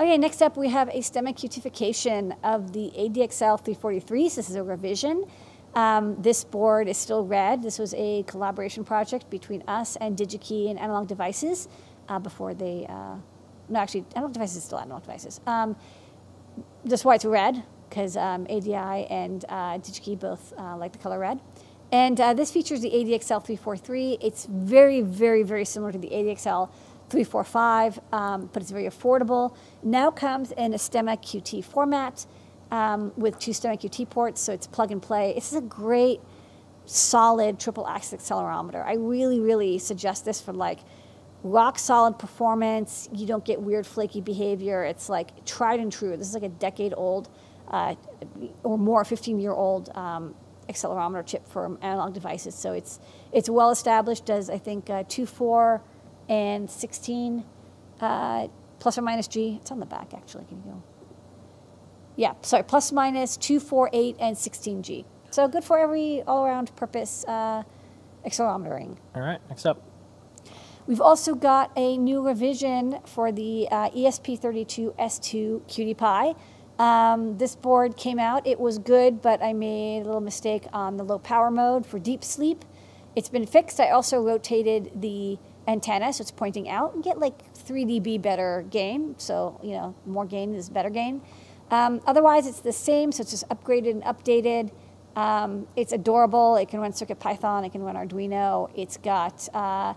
Speaker 2: Okay, next up we have a STEMMA cutification of the ADXL 343. So this is a revision. Um, this board is still red. This was a collaboration project between us and DigiKey and Analog Devices uh, before they, uh, no, actually, Analog Devices still Analog Devices. Um, that's why it's red, because um, ADI and uh, DigiKey both uh, like the color red. And uh, this features the ADXL 343. It's very, very, very similar to the ADXL 345, um, but it's very affordable. Now comes in a STEMMA QT format um, with two STEMMA QT ports, so it's plug and play. This is a great, solid triple axis accelerometer. I really, really suggest this for like rock solid performance. You don't get weird flaky behavior. It's like tried and true. This is like a decade old uh, or more, 15 year old um, accelerometer chip for analog devices. So it's it's well established. Does I think uh, two, four, and 16 uh, plus or minus G. It's on the back actually. Can you go? Yeah, sorry, plus minus two, four, eight, and 16 G. So good for every all around purpose uh, accelerometering.
Speaker 1: all right. Next up,
Speaker 2: We've also got a new revision for the uh, ESP32S2 QT Py. Um, this board came out. It was good, but I made a little mistake on the low power mode for deep sleep. It's been fixed. I also rotated the antenna, so it's pointing out. and get like 3 dB better gain, so you know more gain is better gain. Um, otherwise, it's the same, so it's just upgraded and updated. Um, it's adorable. It can run CircuitPython. It can run Arduino. It's got uh,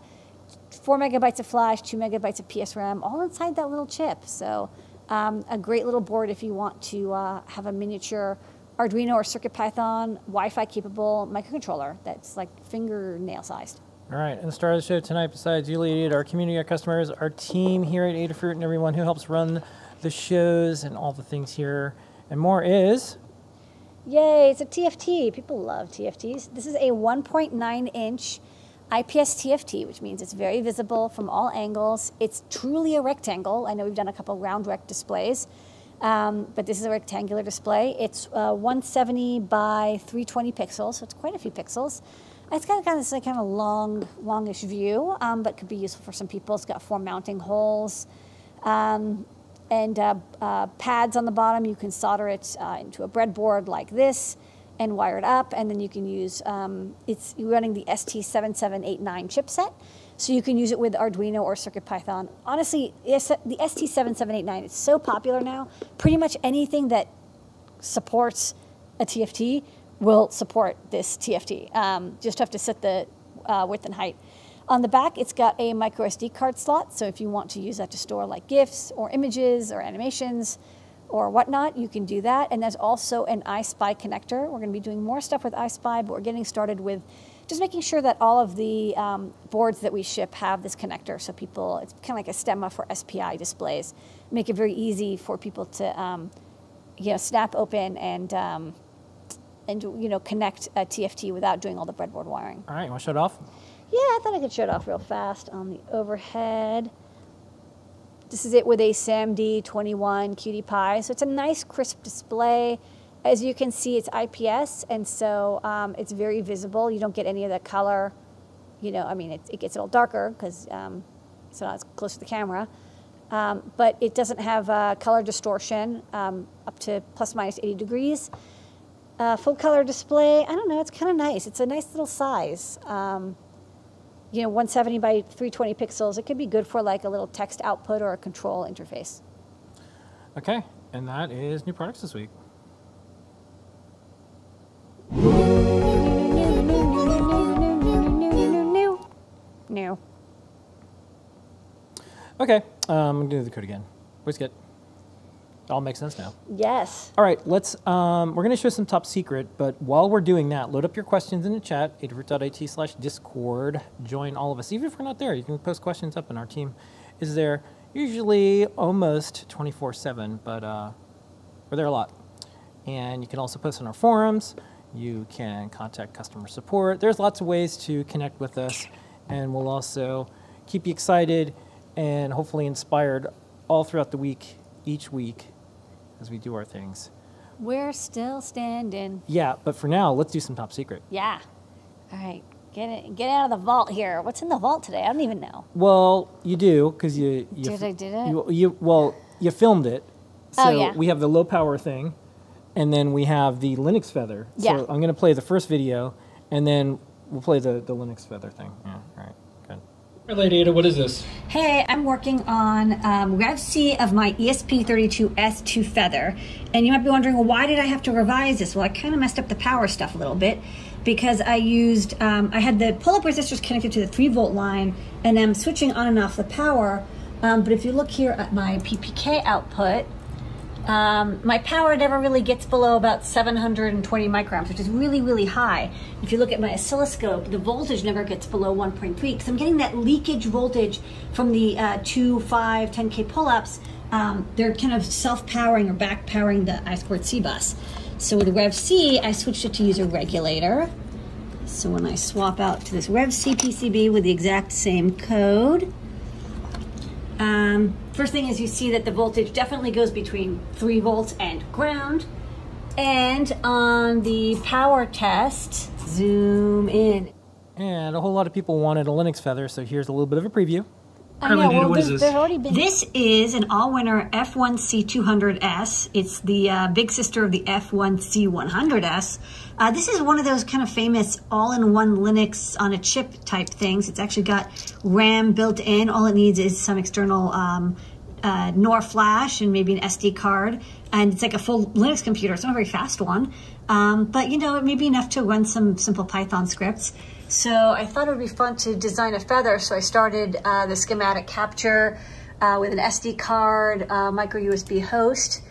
Speaker 2: four megabytes of flash, two megabytes of PSRAM, all inside that little chip. So um, a great little board if you want to uh, have a miniature Arduino or CircuitPython Wi-Fi capable microcontroller that's like fingernail sized.
Speaker 1: all right. And the star of the show tonight, besides you, Lady, our community, our customers, our team here at Adafruit, and everyone who helps run the shows and all the things here and more is
Speaker 2: Yay, it's a TFT. People love TFTs. This is a 1.9 inch IPS TFT, which means it's very visible from all angles. It's truly a rectangle. I know we've done a couple round rec displays. Um, but this is a rectangular display. It's uh, 170 by 320 pixels, so it's quite a few pixels. It's got kind of this kind of long, longish view, um, but could be useful for some people. It's got four mounting holes. Um, and uh, uh, pads on the bottom. You can solder it uh, into a breadboard like this and wire it up, and then you can use um, it's running the ST7789 chipset, so you can use it with Arduino or CircuitPython. Honestly, the ST7789 is so popular now. Pretty much anything that supports a TFT will support this TFT. Um, just have to set the uh, width and height. On the back, it's got a micro SD card slot, so if you want to use that to store like GIFs or images or animations or whatnot, you can do that. And there's also an EYESPI connector. We're going to be doing more stuff with EYESPI, but we're getting started with just making sure that all of the um, boards that we ship have this connector so people, it's kind of like a stemma for SPI displays. Make it very easy for people to, um, you know, snap open and, um, and, you know, connect a TFT without doing all the breadboard wiring.
Speaker 1: All right, you want to shut it off?
Speaker 2: Yeah, I thought I could show it off real fast on the overhead. This is it with a SAMD 21 QT Py. So it's a nice crisp display. As you can see, it's IPS, and so um, it's very visible. You don't get any of the color. You know, I mean, it, it gets a little darker because um, it's not as close to the camera. Um, but it doesn't have uh, color distortion um, up to plus minus 80 degrees. Uh, full color display, I don't know, it's kind of nice. It's a nice little size. Um, you know, 170 by 320 pixels. It could be good for like a little text output or a control interface.
Speaker 1: Okay, and that is new products this week.
Speaker 2: New.
Speaker 1: Okay, um, I'm gonna do the code again. WizKit? All makes sense now.
Speaker 2: Yes.
Speaker 1: All right, let's. Um, we're going to show some top secret, but while we're doing that, load up your questions in the chat, adafruit.it slash discord. Join all of us. Even if we're not there, you can post questions up, and our team is there usually almost 24 7, but uh, we're there a lot. And you can also post on our forums. You can contact customer support. There's lots of ways to connect with us, and we'll also keep you excited and hopefully inspired all throughout the week, each week, as we do our things.
Speaker 2: We're still standing.
Speaker 1: Yeah, but for now, let's do some top secret.
Speaker 2: Yeah. All right. Get it. Get out of the vault here. What's in the vault today? I don't even know.
Speaker 1: Well, you do because you, you.
Speaker 2: Did I did it?
Speaker 1: You, you well, you filmed it. Oh, so
Speaker 2: Oh, yeah.
Speaker 1: we have the low power thing, and then we have the Linux feather.
Speaker 2: Yeah.
Speaker 1: So I'm going to play the first video, and then we'll play the, the Linux feather thing. Yeah. All right. Lady Ada, what is this?
Speaker 2: Hey, I'm working on um, Rev C of my E ESP32S2 Feather. And you might be wondering, well, why did I have to revise this? Well, I kind of messed up the power stuff a little bit because I used, um, I had the pull up resistors connected to the 3 volt line and I'm switching on and off the power. Um, but if you look here at my PPK output, um, my power never really gets below about 720 microamps, which is really, really high. If you look at my oscilloscope, the voltage never gets below 1.3 because I'm getting that leakage voltage from the uh, 2, 5, 10K pull-ups. Um, they're kind of self-powering or back-powering the I squared C bus. So with Rev C, I switched it to use a regulator. So when I swap out to this Rev C PCB with the exact same code, um, first thing is you see that the voltage definitely goes between 3 volts and ground. And on the power test, zoom in.
Speaker 1: And a whole lot of people wanted a Linux feather, so here's a little bit of a preview.
Speaker 2: I well,
Speaker 1: what is
Speaker 2: there's,
Speaker 1: this?
Speaker 2: already been. This is an Allwinner F1C200S. It's the uh, big sister of the F1C100S. Uh, this is one of those kind of famous all-in-one Linux on a chip type things. It's actually got RAM built in. All it needs is some external um, uh, NOR flash and maybe an SD card. And it's like a full Linux computer. It's not a very fast one. Um, but, you know, it may be enough to run some simple Python scripts. So I thought it would be fun to design a feather. So I started uh, the schematic capture uh, with an SD card, uh, micro USB host.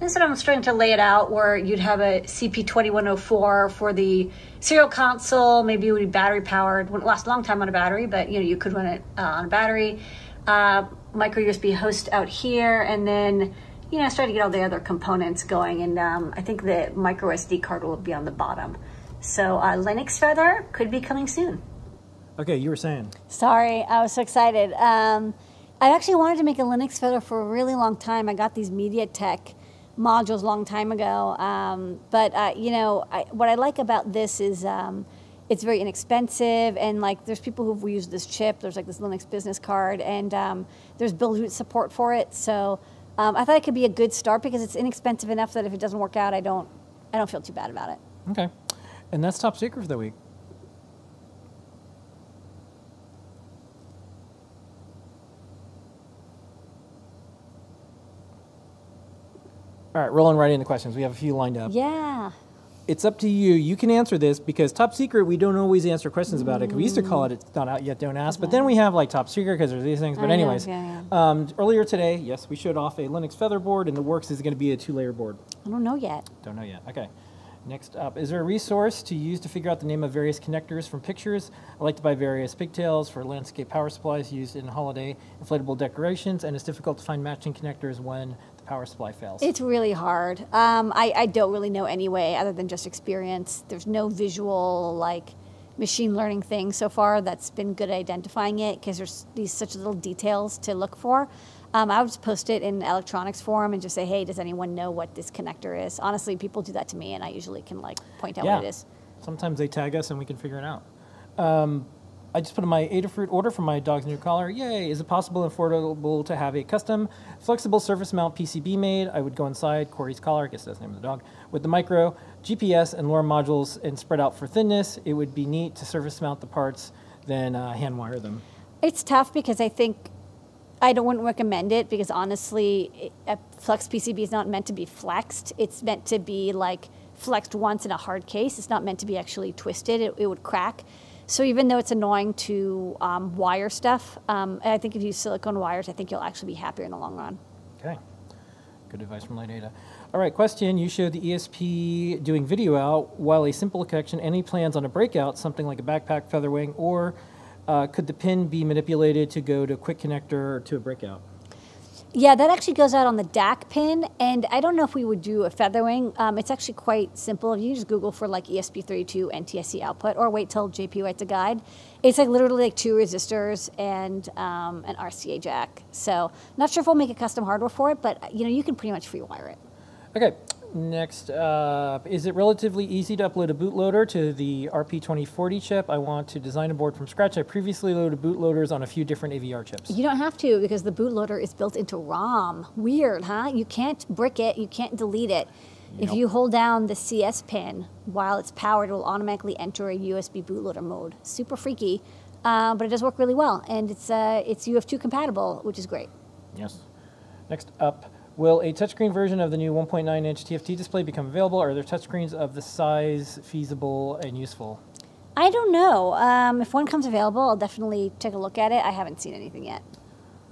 Speaker 2: And so I'm starting to lay it out where you'd have a CP2104 for the serial console. Maybe it would be battery powered. Wouldn't last a long time on a battery, but you know you could run it uh, on a battery. Uh, micro USB host out here, and then you know start to get all the other components going. And um, I think the micro SD card will be on the bottom. So uh, Linux Feather could be coming soon.
Speaker 1: Okay, you were saying.
Speaker 2: Sorry, I was so excited. Um, I actually wanted to make a Linux Feather for a really long time. I got these MediaTek modules a long time ago. Um, but uh, you know, I, what I like about this is um, it's very inexpensive, and like there's people who've used this chip. There's like this Linux business card, and um, there's Buildroot support for it. So um, I thought it could be a good start because it's inexpensive enough that if it doesn't work out, I don't I don't feel too bad about it.
Speaker 1: Okay. And that's top secret for the week. All right, rolling right into the questions. We have a few lined up.
Speaker 2: Yeah.
Speaker 1: It's up to you. You can answer this because top secret, we don't always answer questions about it. 'cause we used to call it "It's not out yet, don't ask." But then we have like top secret because there's these things. But
Speaker 2: I know,
Speaker 1: anyways,
Speaker 2: yeah,
Speaker 1: Um, earlier today, yes, we showed off a Linux Feather board, and the works is going to be a two-layer board.
Speaker 2: I don't know yet.
Speaker 1: Don't know yet. Okay. Next up, is there a resource to use to figure out the name of various connectors from pictures? I like to buy various pigtails for landscape power supplies used in holiday inflatable decorations, and it's difficult to find matching connectors when the power supply fails.
Speaker 2: It's really hard. Um, I, I don't really know anyway, other than just experience. There's no visual, like, machine learning thing so far that's been good at identifying it because there's these such little details to look for. Um, I would just post it in electronics forum and just say, hey, does anyone know what this connector is? Honestly, people do that to me, and I usually can, like, point out
Speaker 1: yeah.
Speaker 2: what it is.
Speaker 1: Sometimes they tag us and we can figure it out. Um, I just put in my Adafruit order for my dog's new collar. Yay! Is it possible and affordable to have a custom flexible surface mount PCB made? I would go inside Corey's collar, I guess that's the name of the dog, with the micro, GPS, and LoRa modules and spread out for thinness. It would be neat to surface mount the parts, then uh, hand wire them.
Speaker 2: It's tough because I think I don't wouldn't recommend it because honestly, a flex PCB is not meant to be flexed. It's meant to be like flexed once in a hard case. It's not meant to be actually twisted. It, it would crack. So even though it's annoying to um, wire stuff, um, I think if you use silicone wires, I think you'll actually be happier in the long run.
Speaker 1: Okay. Good advice from Ada. All right, question. You showed the ESP doing video out while a simple connection. Any plans on a breakout, something like a backpack, featherwing, or uh, could the pin be manipulated to go to a quick connector or to a breakout?
Speaker 2: Yeah, that actually goes out on the DAC pin, and I don't know if we would do a FeatherWing. Um, it's actually quite simple. If you just Google for like ESP32 NTSC output, or wait till JP writes a guide. It's like literally like two resistors and um, an RCA jack. So, not sure if we'll make a custom hardware for it, but you know you can pretty much free wire it.
Speaker 1: Okay. Next up, is it relatively easy to upload a bootloader to the RP2040 chip? I want to design a board from scratch. I previously loaded bootloaders on a few different AVR chips.
Speaker 2: You don't have to because the bootloader is built into ROM. Weird, huh? You can't brick it, you can't delete it. If you hold down the CS pin while it's powered, it will automatically enter a USB bootloader mode. Super freaky, uh, but it does work really well, and it's uh, it's UF2 compatible, which is great.
Speaker 1: Yes. Next up, will a touchscreen version of the new 1.9 inch TFT display become available? Are there touchscreens of the size feasible and useful?
Speaker 2: I don't know. Um, if one comes available, I'll definitely take a look at it. I haven't seen anything yet.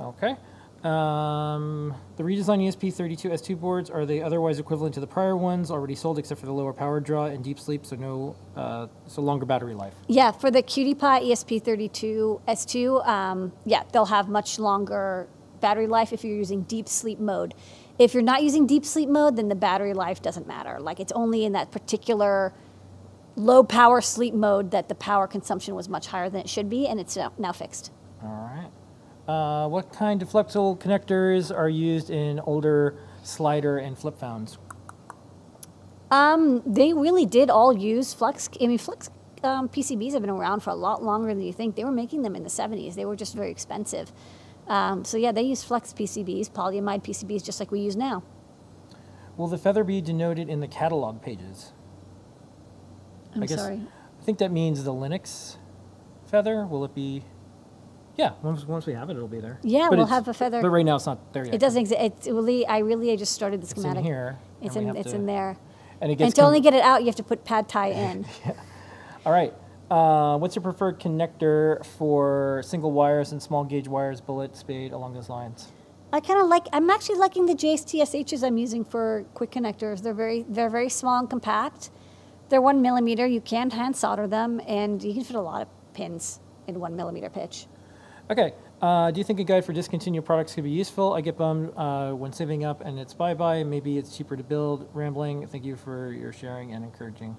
Speaker 1: Okay. Um, the redesigned ESP32S2 boards, are they otherwise equivalent to the prior ones already sold except for the lower power draw and deep sleep, so no, uh, so longer battery life?
Speaker 2: Yeah, for the QT Py ESP32 S2, um, yeah, they'll have much longer battery life if you're using deep sleep mode. If you're not using deep sleep mode, then the battery life doesn't matter. Like it's only in that particular low power sleep mode that the power consumption was much higher than it should be, and it's now, fixed.
Speaker 1: All right. Uh, what kind of flexible connectors are used in older slider and flip phones?
Speaker 2: Um, they really did all use Flex. I mean, Flex um, PCBs have been around for a lot longer than you think. They were making them in the 70s. They were just very expensive. Um, so yeah, they use Flex PCBs, polyamide PCBs, just like we use now.
Speaker 1: Will the feather be denoted in the catalog pages?
Speaker 2: I'm
Speaker 1: I guess-
Speaker 2: sorry.
Speaker 1: I think that means the Linux feather. Will it be? Yeah, once, once we have it, it'll be there.
Speaker 2: Yeah,
Speaker 1: But
Speaker 2: we'll have a feather.
Speaker 1: But right now, it's not there yet.
Speaker 2: It doesn't exist. It's really, I really, I just started the
Speaker 1: It's in
Speaker 2: schematic.
Speaker 1: here.
Speaker 2: It's in, it's
Speaker 1: to-
Speaker 2: in there.
Speaker 1: And it
Speaker 2: And to only get it out, you have to put pad thai in. yeah.
Speaker 1: All right. Uh, what's your preferred connector for single wires and small gauge wires, bullet, spade, along those lines?
Speaker 2: I kind of like. I'm actually liking the JSTSHs I'm using for quick connectors. They're very, they're very small and compact. They're one millimeter. You can hand solder them, and you can fit a lot of pins in one millimeter pitch.
Speaker 1: Okay. Uh, do you think a guide for discontinued products could be useful? I get bummed uh, when saving up and it's bye bye. Maybe it's cheaper to build. Rambling. Thank you for your sharing and encouraging.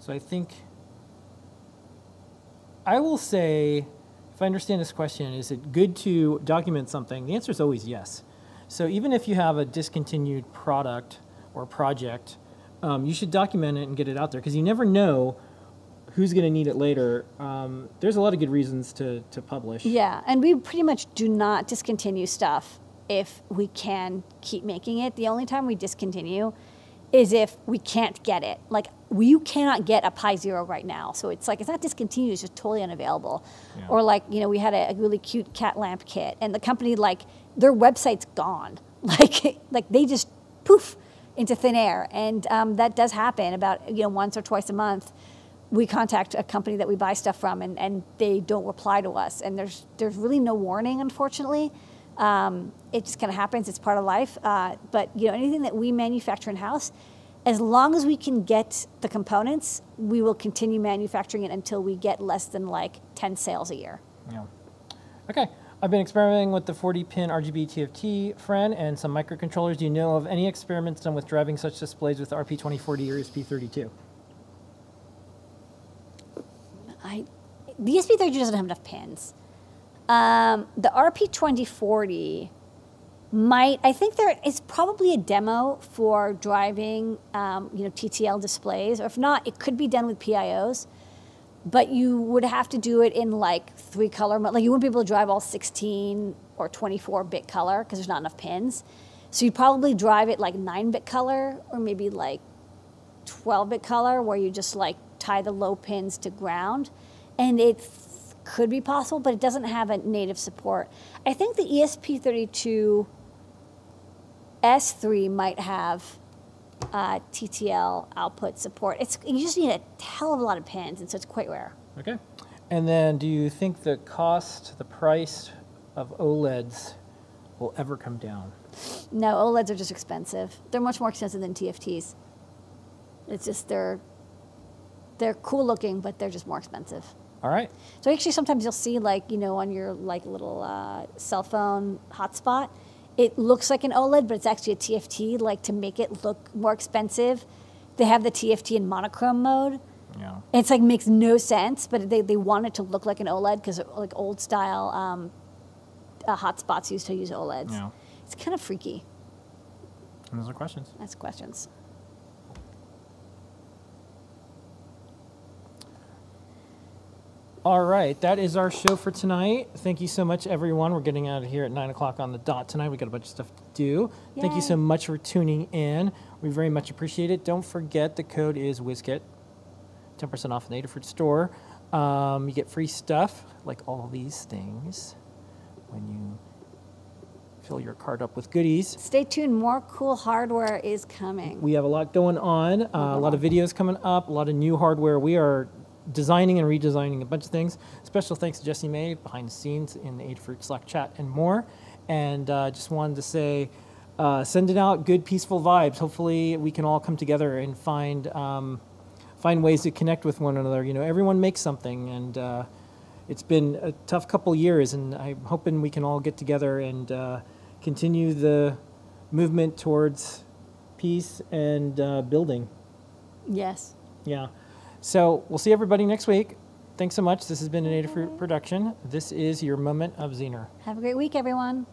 Speaker 1: So I think I will say, if I understand this question, is it good to document something? The answer is always yes. So even if you have a discontinued product, or project, um, you should document it and get it out there because you never know who's going to need it later. Um, there's a lot of good reasons to, to publish.
Speaker 2: Yeah, and we pretty much do not discontinue stuff if we can keep making it. The only time we discontinue is if we can't get it. Like we, you cannot get a Pi Zero right now, so it's like it's not discontinued; it's just totally unavailable.
Speaker 1: Yeah.
Speaker 2: Or like you know, we had a, a really cute cat lamp kit, and the company like their website's gone. Like like they just poof into thin air, and um, that does happen about you know once or twice a month. We contact a company that we buy stuff from, and, and they don't reply to us, and there's there's really no warning, unfortunately. Um, it just kind of happens. It's part of life. Uh, but you know, anything that we manufacture in house, as long as we can get the components, we will continue manufacturing it until we get less than like 10 sales a year.
Speaker 1: Yeah. Okay. I've been experimenting with the 40 pin RGB TFT friend and some microcontrollers. Do you know of any experiments done with driving such displays with RP2040 or ESP32?
Speaker 2: I, the ESP32 doesn't have enough pins. Um, the RP2040 might, I think there is probably a demo for driving, um, you know, TTL displays, or if not, it could be done with PIOs. But you would have to do it in like three color, mo- like you wouldn't be able to drive all 16 or 24 bit color because there's not enough pins. So you'd probably drive it like nine bit color or maybe like 12 bit color where you just like tie the low pins to ground. And it f- could be possible, but it doesn't have a native support. I think the E ESP32 S3 might have uh, TTL output support. It's you just need a hell of a lot of pins, and so it's quite rare.
Speaker 1: Okay. And then do you think the cost, the price of OLEDs will ever come down?
Speaker 2: No, OLEDs are just expensive. They're much more expensive than TFTs. It's just they're they're cool looking, but they're just more expensive.
Speaker 1: All right.
Speaker 2: So actually, sometimes you'll see like you know on your like little uh, cell phone hotspot, it looks like an OLED, but it's actually a TFT. Like to make it look more expensive, they have the TFT in monochrome mode.
Speaker 1: Yeah.
Speaker 2: It's like makes no sense, but they, they want it to look like an OLED because like old style um, uh, hotspots used to use OLEDs.
Speaker 1: Yeah.
Speaker 2: It's kind of freaky.
Speaker 1: And those are questions.
Speaker 2: That's questions.
Speaker 1: All right, that is our show for tonight. Thank you so much, everyone. We're getting out of here at 9 o'clock on the dot tonight. we got a bunch of stuff to do. Thank you so much for tuning in. We very much appreciate it. Don't forget the code is WizKit, 10% off in the Adafruit store. Um, you get free stuff like all these things when you fill your cart up with goodies.
Speaker 2: Stay tuned. More cool hardware is coming.
Speaker 1: We have a lot going on, uh, a lot of videos coming up, a lot of new hardware. We are designing and redesigning a bunch of things. Special thanks to Jesse May behind the scenes in the Adafruit Slack chat and more. And uh, just wanted to say, uh, sending out good, peaceful vibes. Hopefully, we can all come together and find um, find ways to connect with one another. You know, everyone makes something, and uh, it's been a tough couple years. And I'm hoping we can all get together and uh, continue the movement towards peace and uh, building.
Speaker 2: yes.
Speaker 1: Yeah. So we'll see everybody next week. Thanks so much. This has been an Adafruit production. This is your moment of Zener.
Speaker 2: Have a great week, everyone.